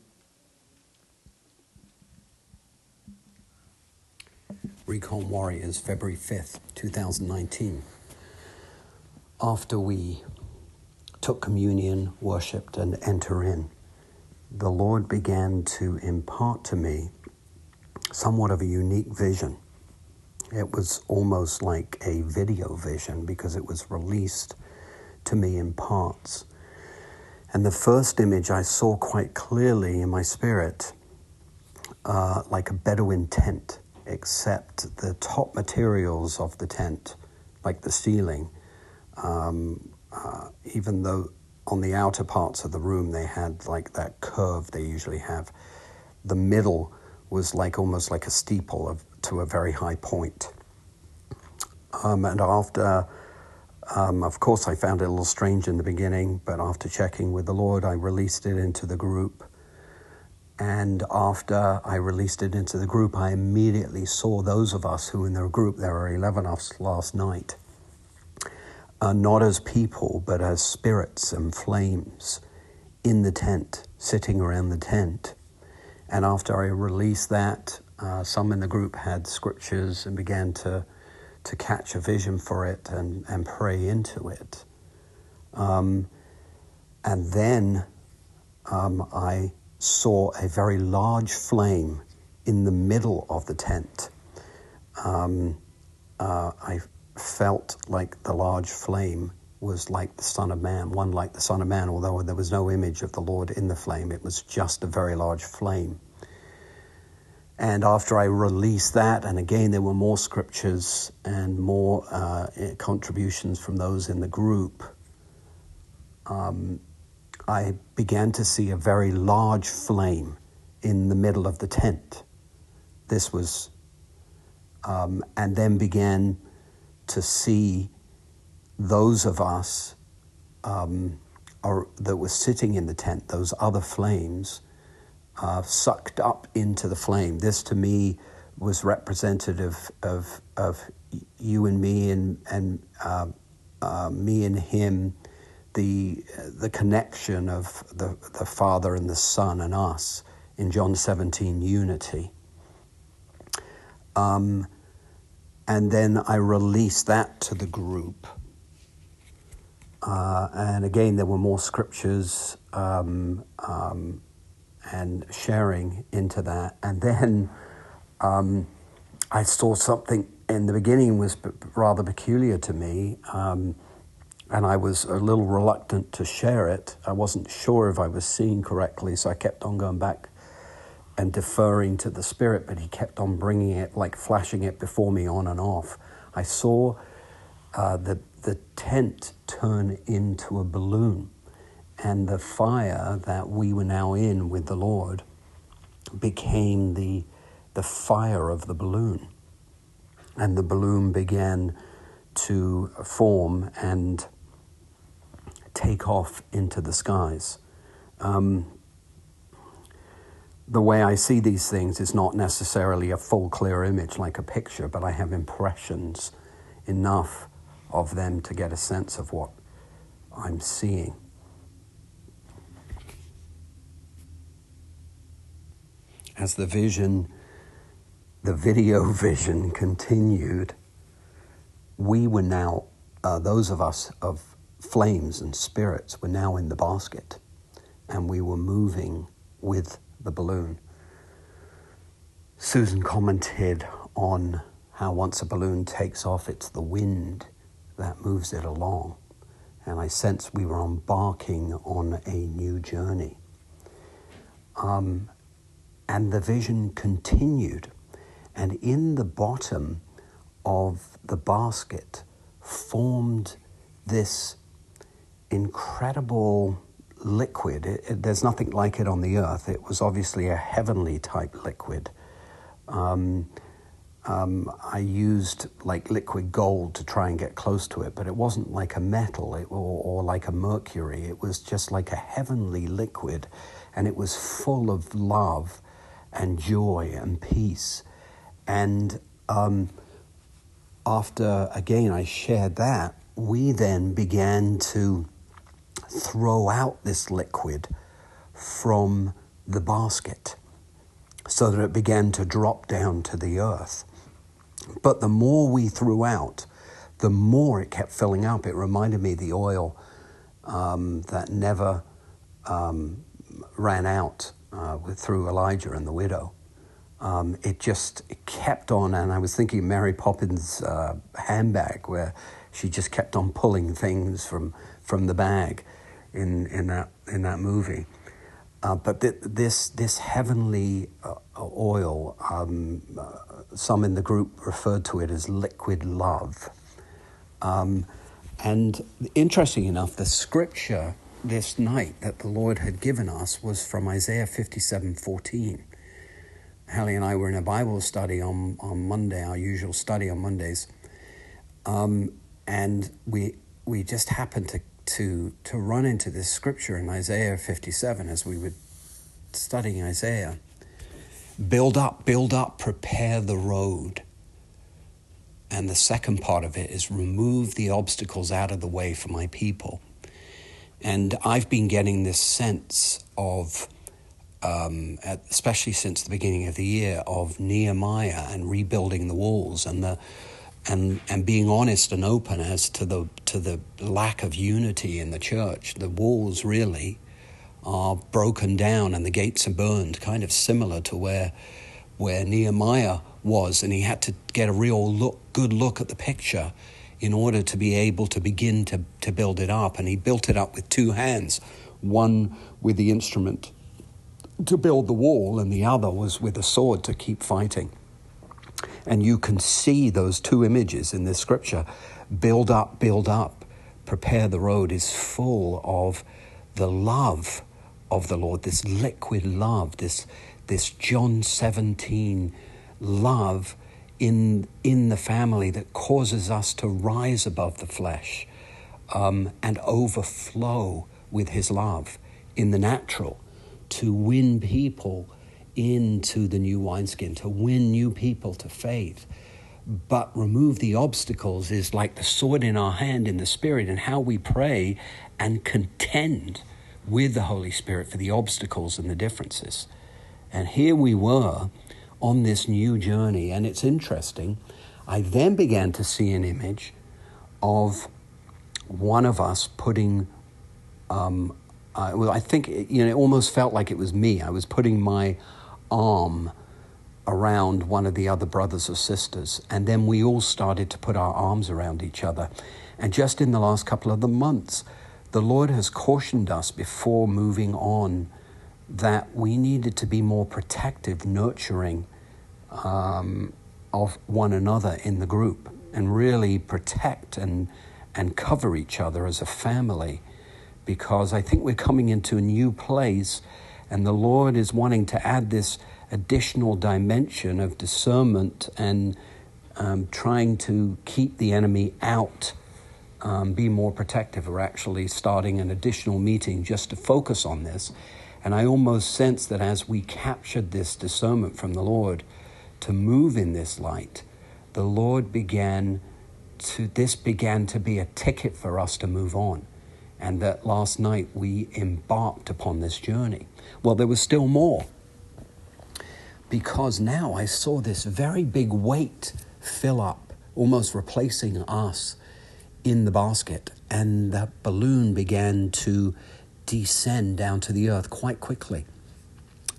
Recon Warriors, February 5th, 2019. After we took communion, worshiped, and enter in, the Lord began to impart to me somewhat of a unique vision. It was almost like a video vision because it was released to me in parts. And the first image I saw quite clearly in my spirit, uh, like a Bedouin tent, except the top materials of the tent, like the ceiling, um, uh, even though on the outer parts of the room they had like that curve they usually have, the middle was like almost like a steeple of, to a very high point. Um, and after, um, of course, I found it a little strange in the beginning, but after checking with the Lord, I released it into the group. And after I released it into the group, I immediately saw those of us who in the group, there were 11 of us last night, uh, not as people, but as spirits and flames in the tent, sitting around the tent. And after I released that, uh, some in the group had scriptures and began to, to catch a vision for it and, and pray into it. Um, and then um, I saw a very large flame in the middle of the tent. Um, uh, I felt like the large flame was like the Son of Man, one like the Son of Man, although there was no image of the Lord in the flame. It was just a very large flame. And after I released that, and again, there were more scriptures and more uh, contributions from those in the group, um, I began to see a very large flame in the middle of the tent. This was, um, and then began to see those of us um, are, that were sitting in the tent, those other flames, uh, sucked up into the flame. This to me was representative of, of you and me and, and uh, uh, me and him, the, the connection of the, the Father and the Son and us in John 17, unity. Um, and then I released that to the group. Uh, and again, there were more scriptures um, um, and sharing into that. And then um, I saw something in the beginning was rather peculiar to me, um, and I was a little reluctant to share it. I wasn't sure if I was seeing correctly, so I kept on going back and deferring to the Spirit, but He kept on bringing it, like flashing it before me on and off. I saw uh, the, the tent turn into a balloon, and the fire that we were now in with the Lord became the, the fire of the balloon. And the balloon began to form and take off into the skies. Um, the way I see these things is not necessarily a full, clear image like a picture, but I have impressions enough of them to get a sense of what I'm seeing. As the vision, the video vision continued, we were now, uh, those of us of flames and spirits, were now in the basket and we were moving with the balloon. Susan commented on how once a balloon takes off, it's the wind that moves it along. And I sensed we were embarking on a new journey. Um, and the vision continued. And in the bottom of the basket formed this incredible liquid. It, it, there's nothing like it on the earth. It was obviously a heavenly type liquid. Um, um, I used like liquid gold to try and get close to it, but it wasn't like a metal it, or, or like a mercury. It was just like a heavenly liquid, and it was full of love and joy and peace. And um, after, again, I shared that, we then began to throw out this liquid from the basket so that it began to drop down to the earth. But the more we threw out, the more it kept filling up. It reminded me of the oil um, that never um, ran out uh, through Elijah and the widow. Um, it just it kept on, and I was thinking Mary Poppins' uh, handbag, where she just kept on pulling things from from the bag in in that in that movie. Uh, but th- this this heavenly uh, oil, um, uh, some in the group referred to it as liquid love. Um, and interesting enough, the scripture this night that the Lord had given us was from Isaiah fifty seven fourteen. Hallie and I were in a Bible study on, on Monday, our usual study on Mondays, um, and we we just happened to to to run into this scripture in Isaiah 57 as we were studying Isaiah. Build up, build up, prepare the road. And the second part of it is remove the obstacles out of the way for my people. And I've been getting this sense of, um, especially since the beginning of the year, of Nehemiah and rebuilding the walls and the and and being honest and open as to the to the lack of unity in the church. The walls really are broken down and the gates are burned, kind of similar to where where Nehemiah was, and he had to get a real look, good look at the picture in order to be able to begin to, to build it up. And he built it up with two hands, one with the instrument to build the wall, and the other was with a sword to keep fighting. And you can see those two images in this scripture build up, build up, prepare the road is full of the love of the Lord, this liquid love, this, this John 17 love in, in the family that causes us to rise above the flesh um, and overflow with His love in the natural to win people into the new wineskin, to win new people to faith. But remove the obstacles is like the sword in our hand in the Spirit and how we pray and contend with the Holy Spirit for the obstacles and the differences. And here we were on this new journey, and it's interesting. I then began to see an image of one of us putting um, uh, well, I think you know, it almost felt like it was me. I was putting my arm around one of the other brothers or sisters. And then we all started to put our arms around each other. And just in the last couple of the months, the Lord has cautioned us before moving on that we needed to be more protective, nurturing um, of one another in the group and really protect and, and cover each other as a family because I think we're coming into a new place and the Lord is wanting to add this additional dimension of discernment and um, trying to keep the enemy out, um, be more protective. We're actually starting an additional meeting just to focus on this. And I almost sense that as we captured this discernment from the Lord to move in this light, the Lord began to this began to be a ticket for us to move on. And that last night we embarked upon this journey. Well, there was still more. Because now I saw this very big weight fill up, almost replacing us in the basket. And that balloon began to descend down to the earth quite quickly.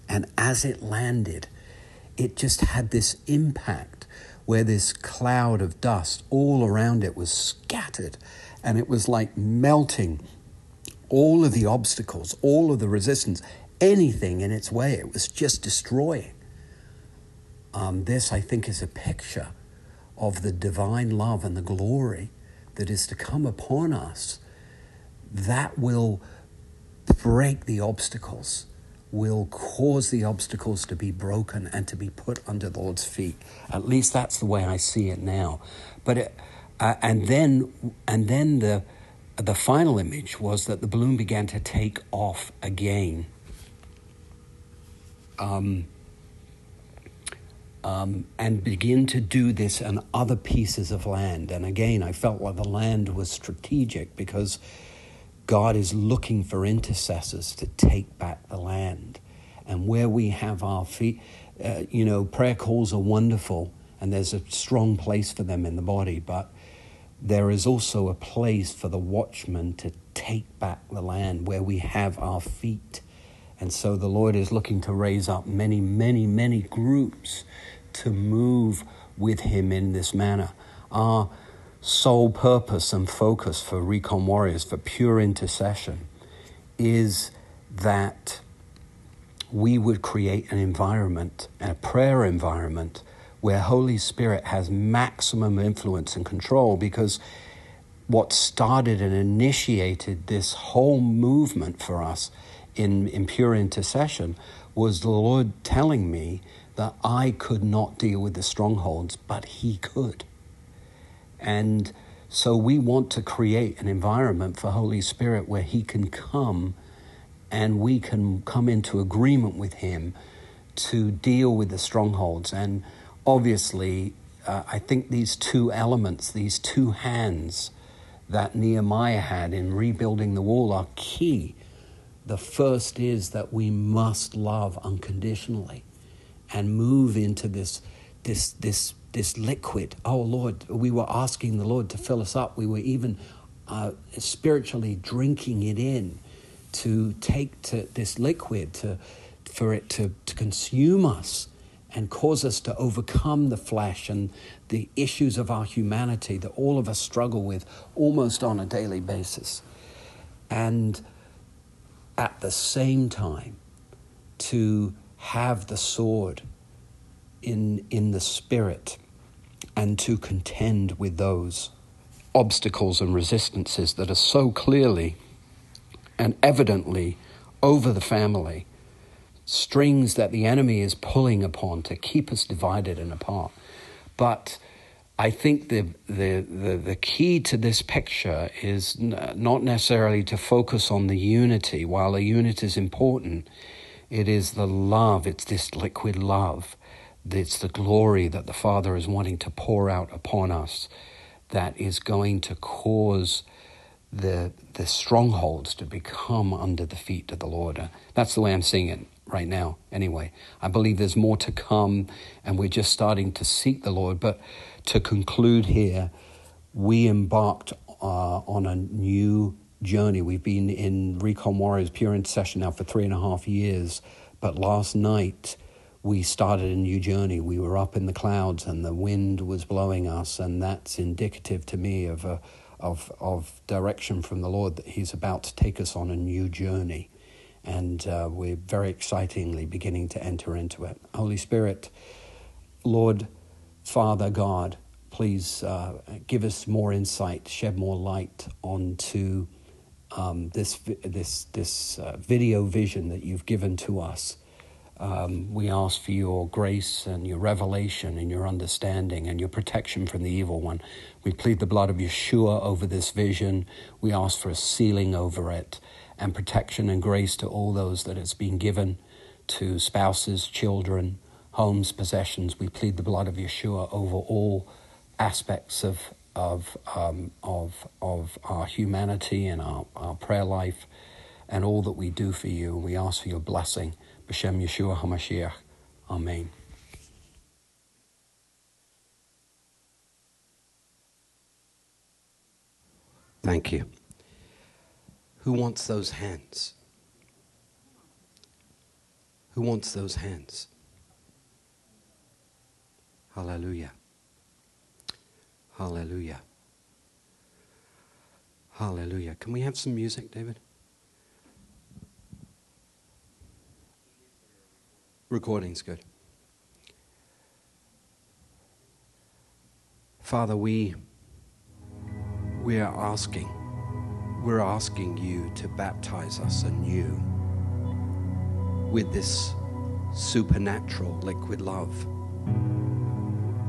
And as it landed, it just had this impact where this cloud of dust all around it was scattered and it was like melting all of the obstacles, all of the resistance, anything in its way. It was just destroying. Um, this, I think, is a picture of the divine love and the glory that is to come upon us that will break the obstacles will cause the obstacles to be broken and to be put under the Lord's feet. At least that's the way I see it now. But it, uh, and then and then the the final image was that the balloon began to take off again. Um, um, and begin to do this on other pieces of land. And again, I felt like the land was strategic because God is looking for intercessors to take back the land. And where we have our feet, uh, you know, prayer calls are wonderful and there's a strong place for them in the body, but there is also a place for the watchman to take back the land where we have our feet. And so the Lord is looking to raise up many, many, many groups to move with Him in this manner. Our sole purpose and focus for Recon Warriors, for pure intercession, is that we would create an environment, a prayer environment, where Holy Spirit has maximum influence and control because what started and initiated this whole movement for us in, in pure intercession was the Lord telling me that I could not deal with the strongholds, but He could. And so we want to create an environment for Holy Spirit where He can come and we can come into agreement with Him to deal with the strongholds. And obviously, uh, I think these two elements, these two hands that Nehemiah had in rebuilding the wall are key. The first is that we must love unconditionally and move into this, this, this this liquid. Oh Lord, we were asking the Lord to fill us up. We were even uh, spiritually drinking it in to take to this liquid to for it to, to consume us and cause us to overcome the flesh and the issues of our humanity that all of us struggle with almost on a daily basis. And at the same time, to have the sword in, in the spirit and to contend with those obstacles and resistances that are so clearly and evidently over the family, strings that the enemy is pulling upon to keep us divided and apart. But I think the, the, the, the key to this picture is n- not necessarily to focus on the unity. While the unity is important, it is the love, it's this liquid love it's the glory that the Father is wanting to pour out upon us that is going to cause the, the strongholds to become under the feet of the Lord. That's the way I'm seeing it right now, anyway. I believe there's more to come, and we're just starting to seek the Lord. But to conclude here, we embarked uh, on a new journey. We've been in Recon Warriors Pure Intercession now for three and a half years. But last night, we started a new journey. We were up in the clouds and the wind was blowing us, and that's indicative to me of, a, of, of direction from the Lord that He's about to take us on a new journey. And uh, we're very excitingly beginning to enter into it. Holy Spirit, Lord, Father God, please uh, give us more insight, shed more light onto um, this, this, this uh, video vision that you've given to us um, we ask for your grace and your revelation and your understanding and your protection from the evil one. We plead the blood of Yeshua over this vision. We ask for a sealing over it and protection and grace to all those that it's been given to spouses, children, homes, possessions. We plead the blood of Yeshua over all aspects of of, um, of, of our humanity and our, our prayer life and all that we do for you. We ask for your blessing. B'Shem Yeshua HaMashiach. Amen. Thank you. Who wants those hands? Who wants those hands? Hallelujah. Hallelujah. Hallelujah. Can we have some music, David? Recording's good. Father, we we are asking we're asking you to baptize us anew with this supernatural liquid love.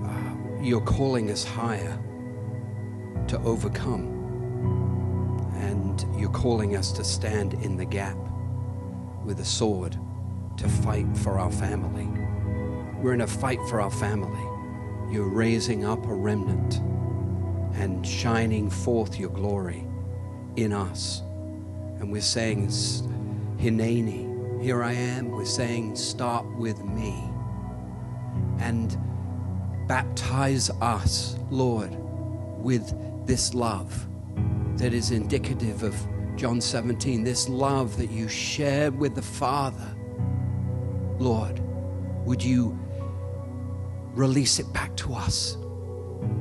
Uh, you're calling us higher to overcome, and you're calling us to stand in the gap with a sword to fight for our family. We're in a fight for our family. You're raising up a remnant and shining forth your glory in us. And we're saying, Hineni, here I am. We're saying, start with me. And baptize us, Lord, with this love that is indicative of John 17, this love that you shared with the Father. Lord, would you release it back to us?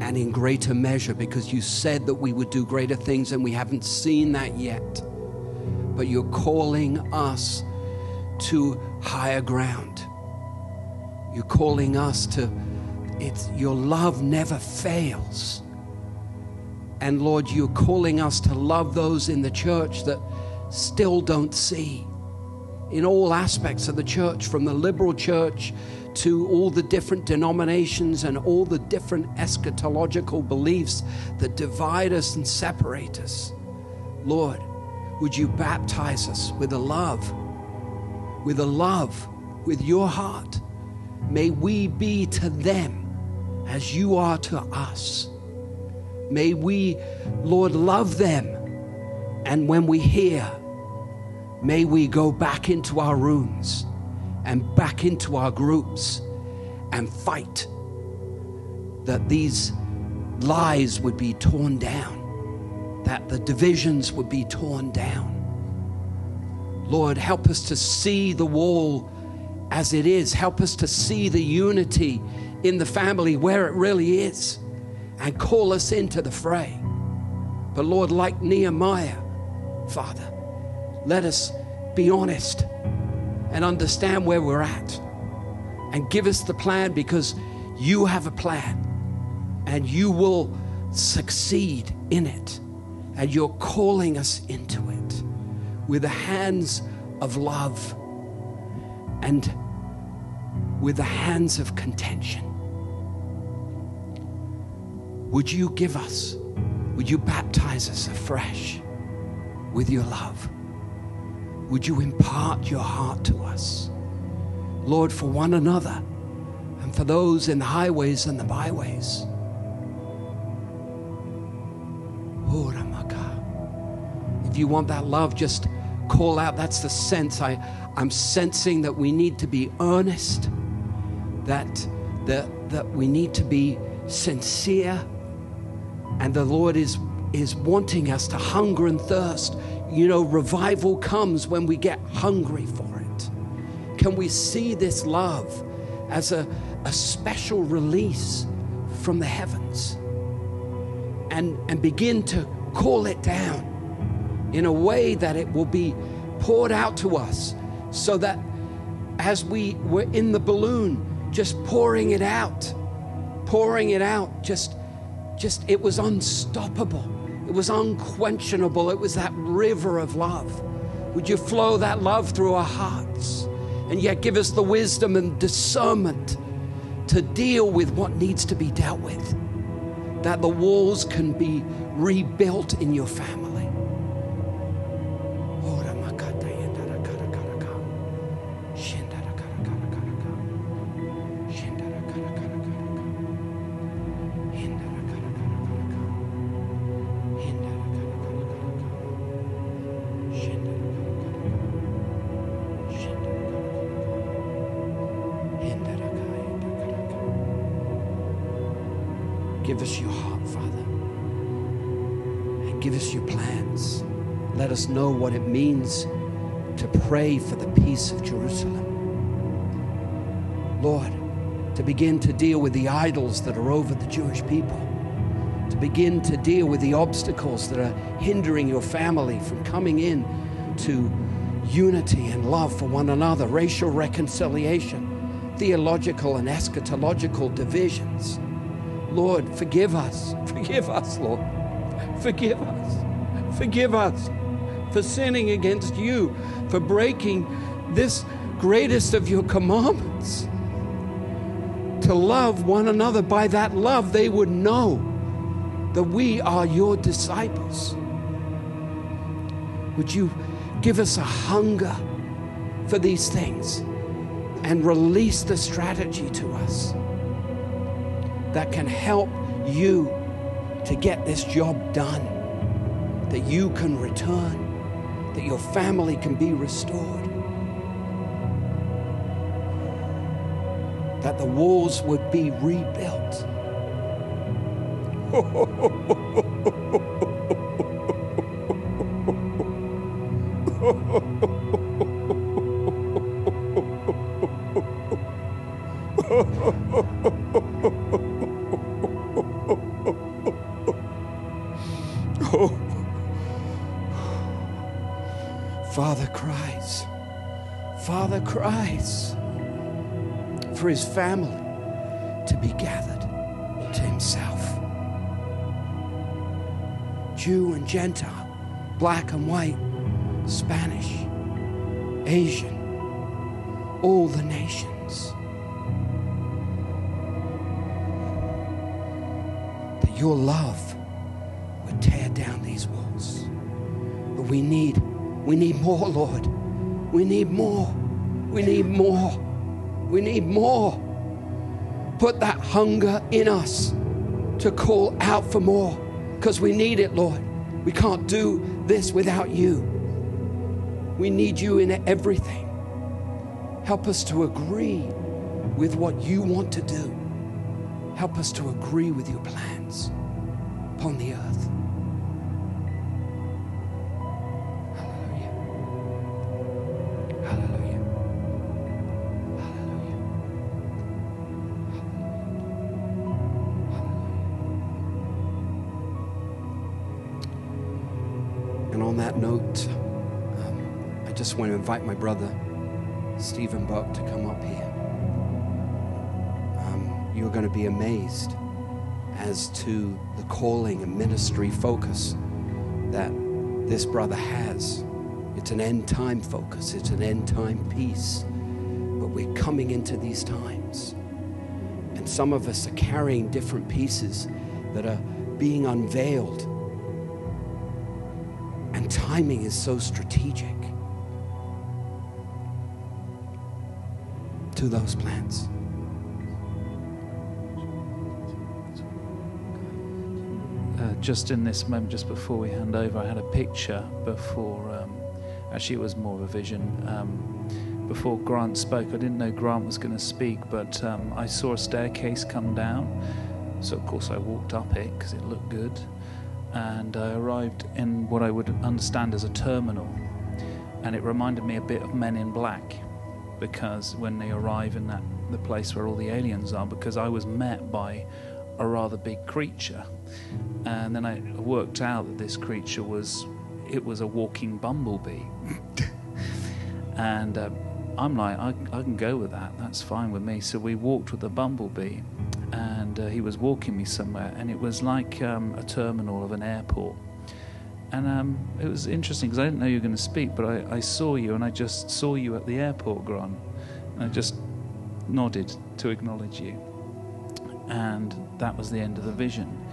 and in greater measure because you said that we would do greater things and we haven't seen that yet. But you're calling us to higher ground. You're calling us to it's your love never fails. And Lord, you're calling us to love those in the church that still don't see. In all aspects of the church, from the liberal church to all the different denominations and all the different eschatological beliefs that divide us and separate us. Lord, would you baptize us with a love, with a love, with your heart? May we be to them as you are to us. May we, Lord, love them. And when we hear, may we go back into our rooms and back into our groups and fight that these lies would be torn down, that the divisions would be torn down. Lord, help us to see the wall as it is. Help us to see the unity in the family where it really is and call us into the fray. But Lord, like Nehemiah, Father, let us be honest and understand where we're at and give us the plan because you have a plan and you will succeed in it. And you're calling us into it with the hands of love and with the hands of contention. Would you give us, would you baptize us afresh with your love? Would you impart your heart to us? Lord, for one another and for those in the highways and the byways. If you want that love, just call out. That's the sense. I, I'm sensing that we need to be earnest, that, that, that we need to be sincere, and the Lord is, is wanting us to hunger and thirst. You know, revival comes when we get hungry for it. Can we see this love as a, a special release from the heavens and, and begin to call it down in a way that it will be poured out to us so that as we were in the balloon, just pouring it out, pouring it out, just, just, it was unstoppable it was unquenchable. It was that river of love. Would you flow that love through our hearts and yet give us the wisdom and discernment to deal with what needs to be dealt with? That the walls can be rebuilt in your family. Give us your heart, Father. And give us your plans. Let us know what it means to pray for the peace of Jerusalem. Lord, to begin to deal with the idols that are over the Jewish people, to begin to deal with the obstacles that are hindering your family from coming in to unity and love for one another, racial reconciliation, theological and eschatological divisions. Lord, forgive us. Forgive us, Lord. Forgive us. Forgive us for sinning against you, for breaking this greatest of your commandments. To love one another. By that love, they would know that we are your disciples. Would you give us a hunger for these things and release the strategy to us that can help you to get this job done, that you can return, that your family can be restored, that the walls would be rebuilt. family to be gathered to himself. Jew and Gentile, black and white, Spanish, Asian, all the nations. That your love would tear down these walls. But we need, we need more, Lord. We need more. We need more. We need more. Put that hunger in us to call out for more because we need it, Lord. We can't do this without you. We need you in everything. Help us to agree with what you want to do. Help us to agree with your plans upon the earth. Invite my brother, Stephen Buck, to come up here. Um, you're going to be amazed as to the calling and ministry focus that this brother has. It's an end time focus, it's an end time piece. But we're coming into these times. And some of us are carrying different pieces that are being unveiled. And timing is so strategic to those plans. uh, just in this moment, just before we hand over, I had a picture before. Um, actually, it was more of a vision. Um, before Grant spoke, I didn't know Grant was going to speak, but um, I saw a staircase come down. So, of course, I walked up it because it looked good. And I arrived in what I would understand as a terminal. And it reminded me a bit of Men in Black because when they arrive in that the place where all the aliens are, because I was met by a rather big creature. And then I worked out that this creature was it was a walking bumblebee. And uh, I'm like I, I can go with that. That's fine with me. So we walked with the bumblebee and uh, he was walking me somewhere and it was like um, a terminal of an airport and um, it was interesting because I didn't know you were going to speak but I, I saw you and I just saw you at the airport Grant and I just nodded to acknowledge you and that was the end of the vision.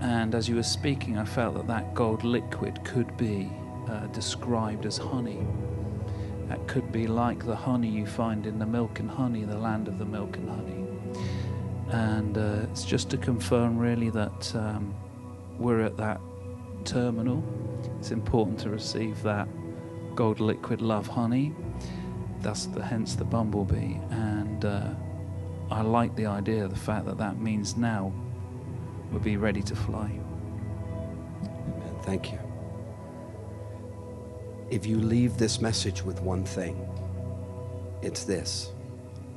And as you were speaking, I felt that that gold liquid could be uh, described as honey. That could be like the honey you find in the milk and honey, the land of the milk and honey. And uh, it's just to confirm, really, that um, we're at that terminal. It's important to receive that gold liquid love honey. That's the hence the bumblebee. And uh, I like the idea, the fact that that means now we'll be ready to fly. Amen. Thank you. If you leave this message with one thing, it's this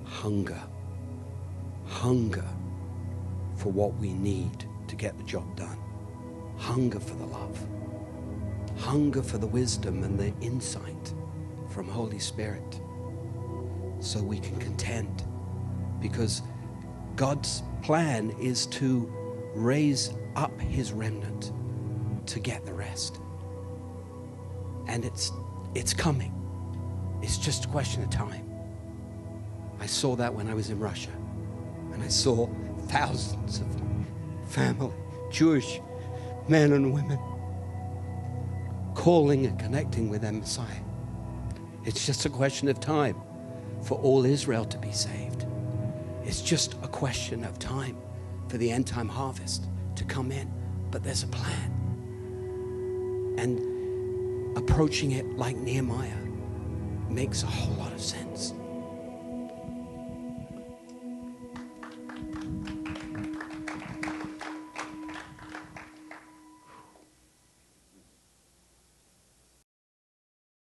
hunger. Hunger for what we need to get the job done. Hunger for the love. Hunger for the wisdom and the insight from Holy Spirit so we can contend. Because God's plan is to raise up his remnant to get the rest. And it's it's coming. It's just a question of time. I saw that when I was in Russia. And I saw thousands of family, Jewish men and women calling and connecting with their Messiah. It's just a question of time for all Israel to be saved. It's just a question of time for the end time harvest to come in. But there's a plan. And approaching it like Nehemiah makes a whole lot of sense.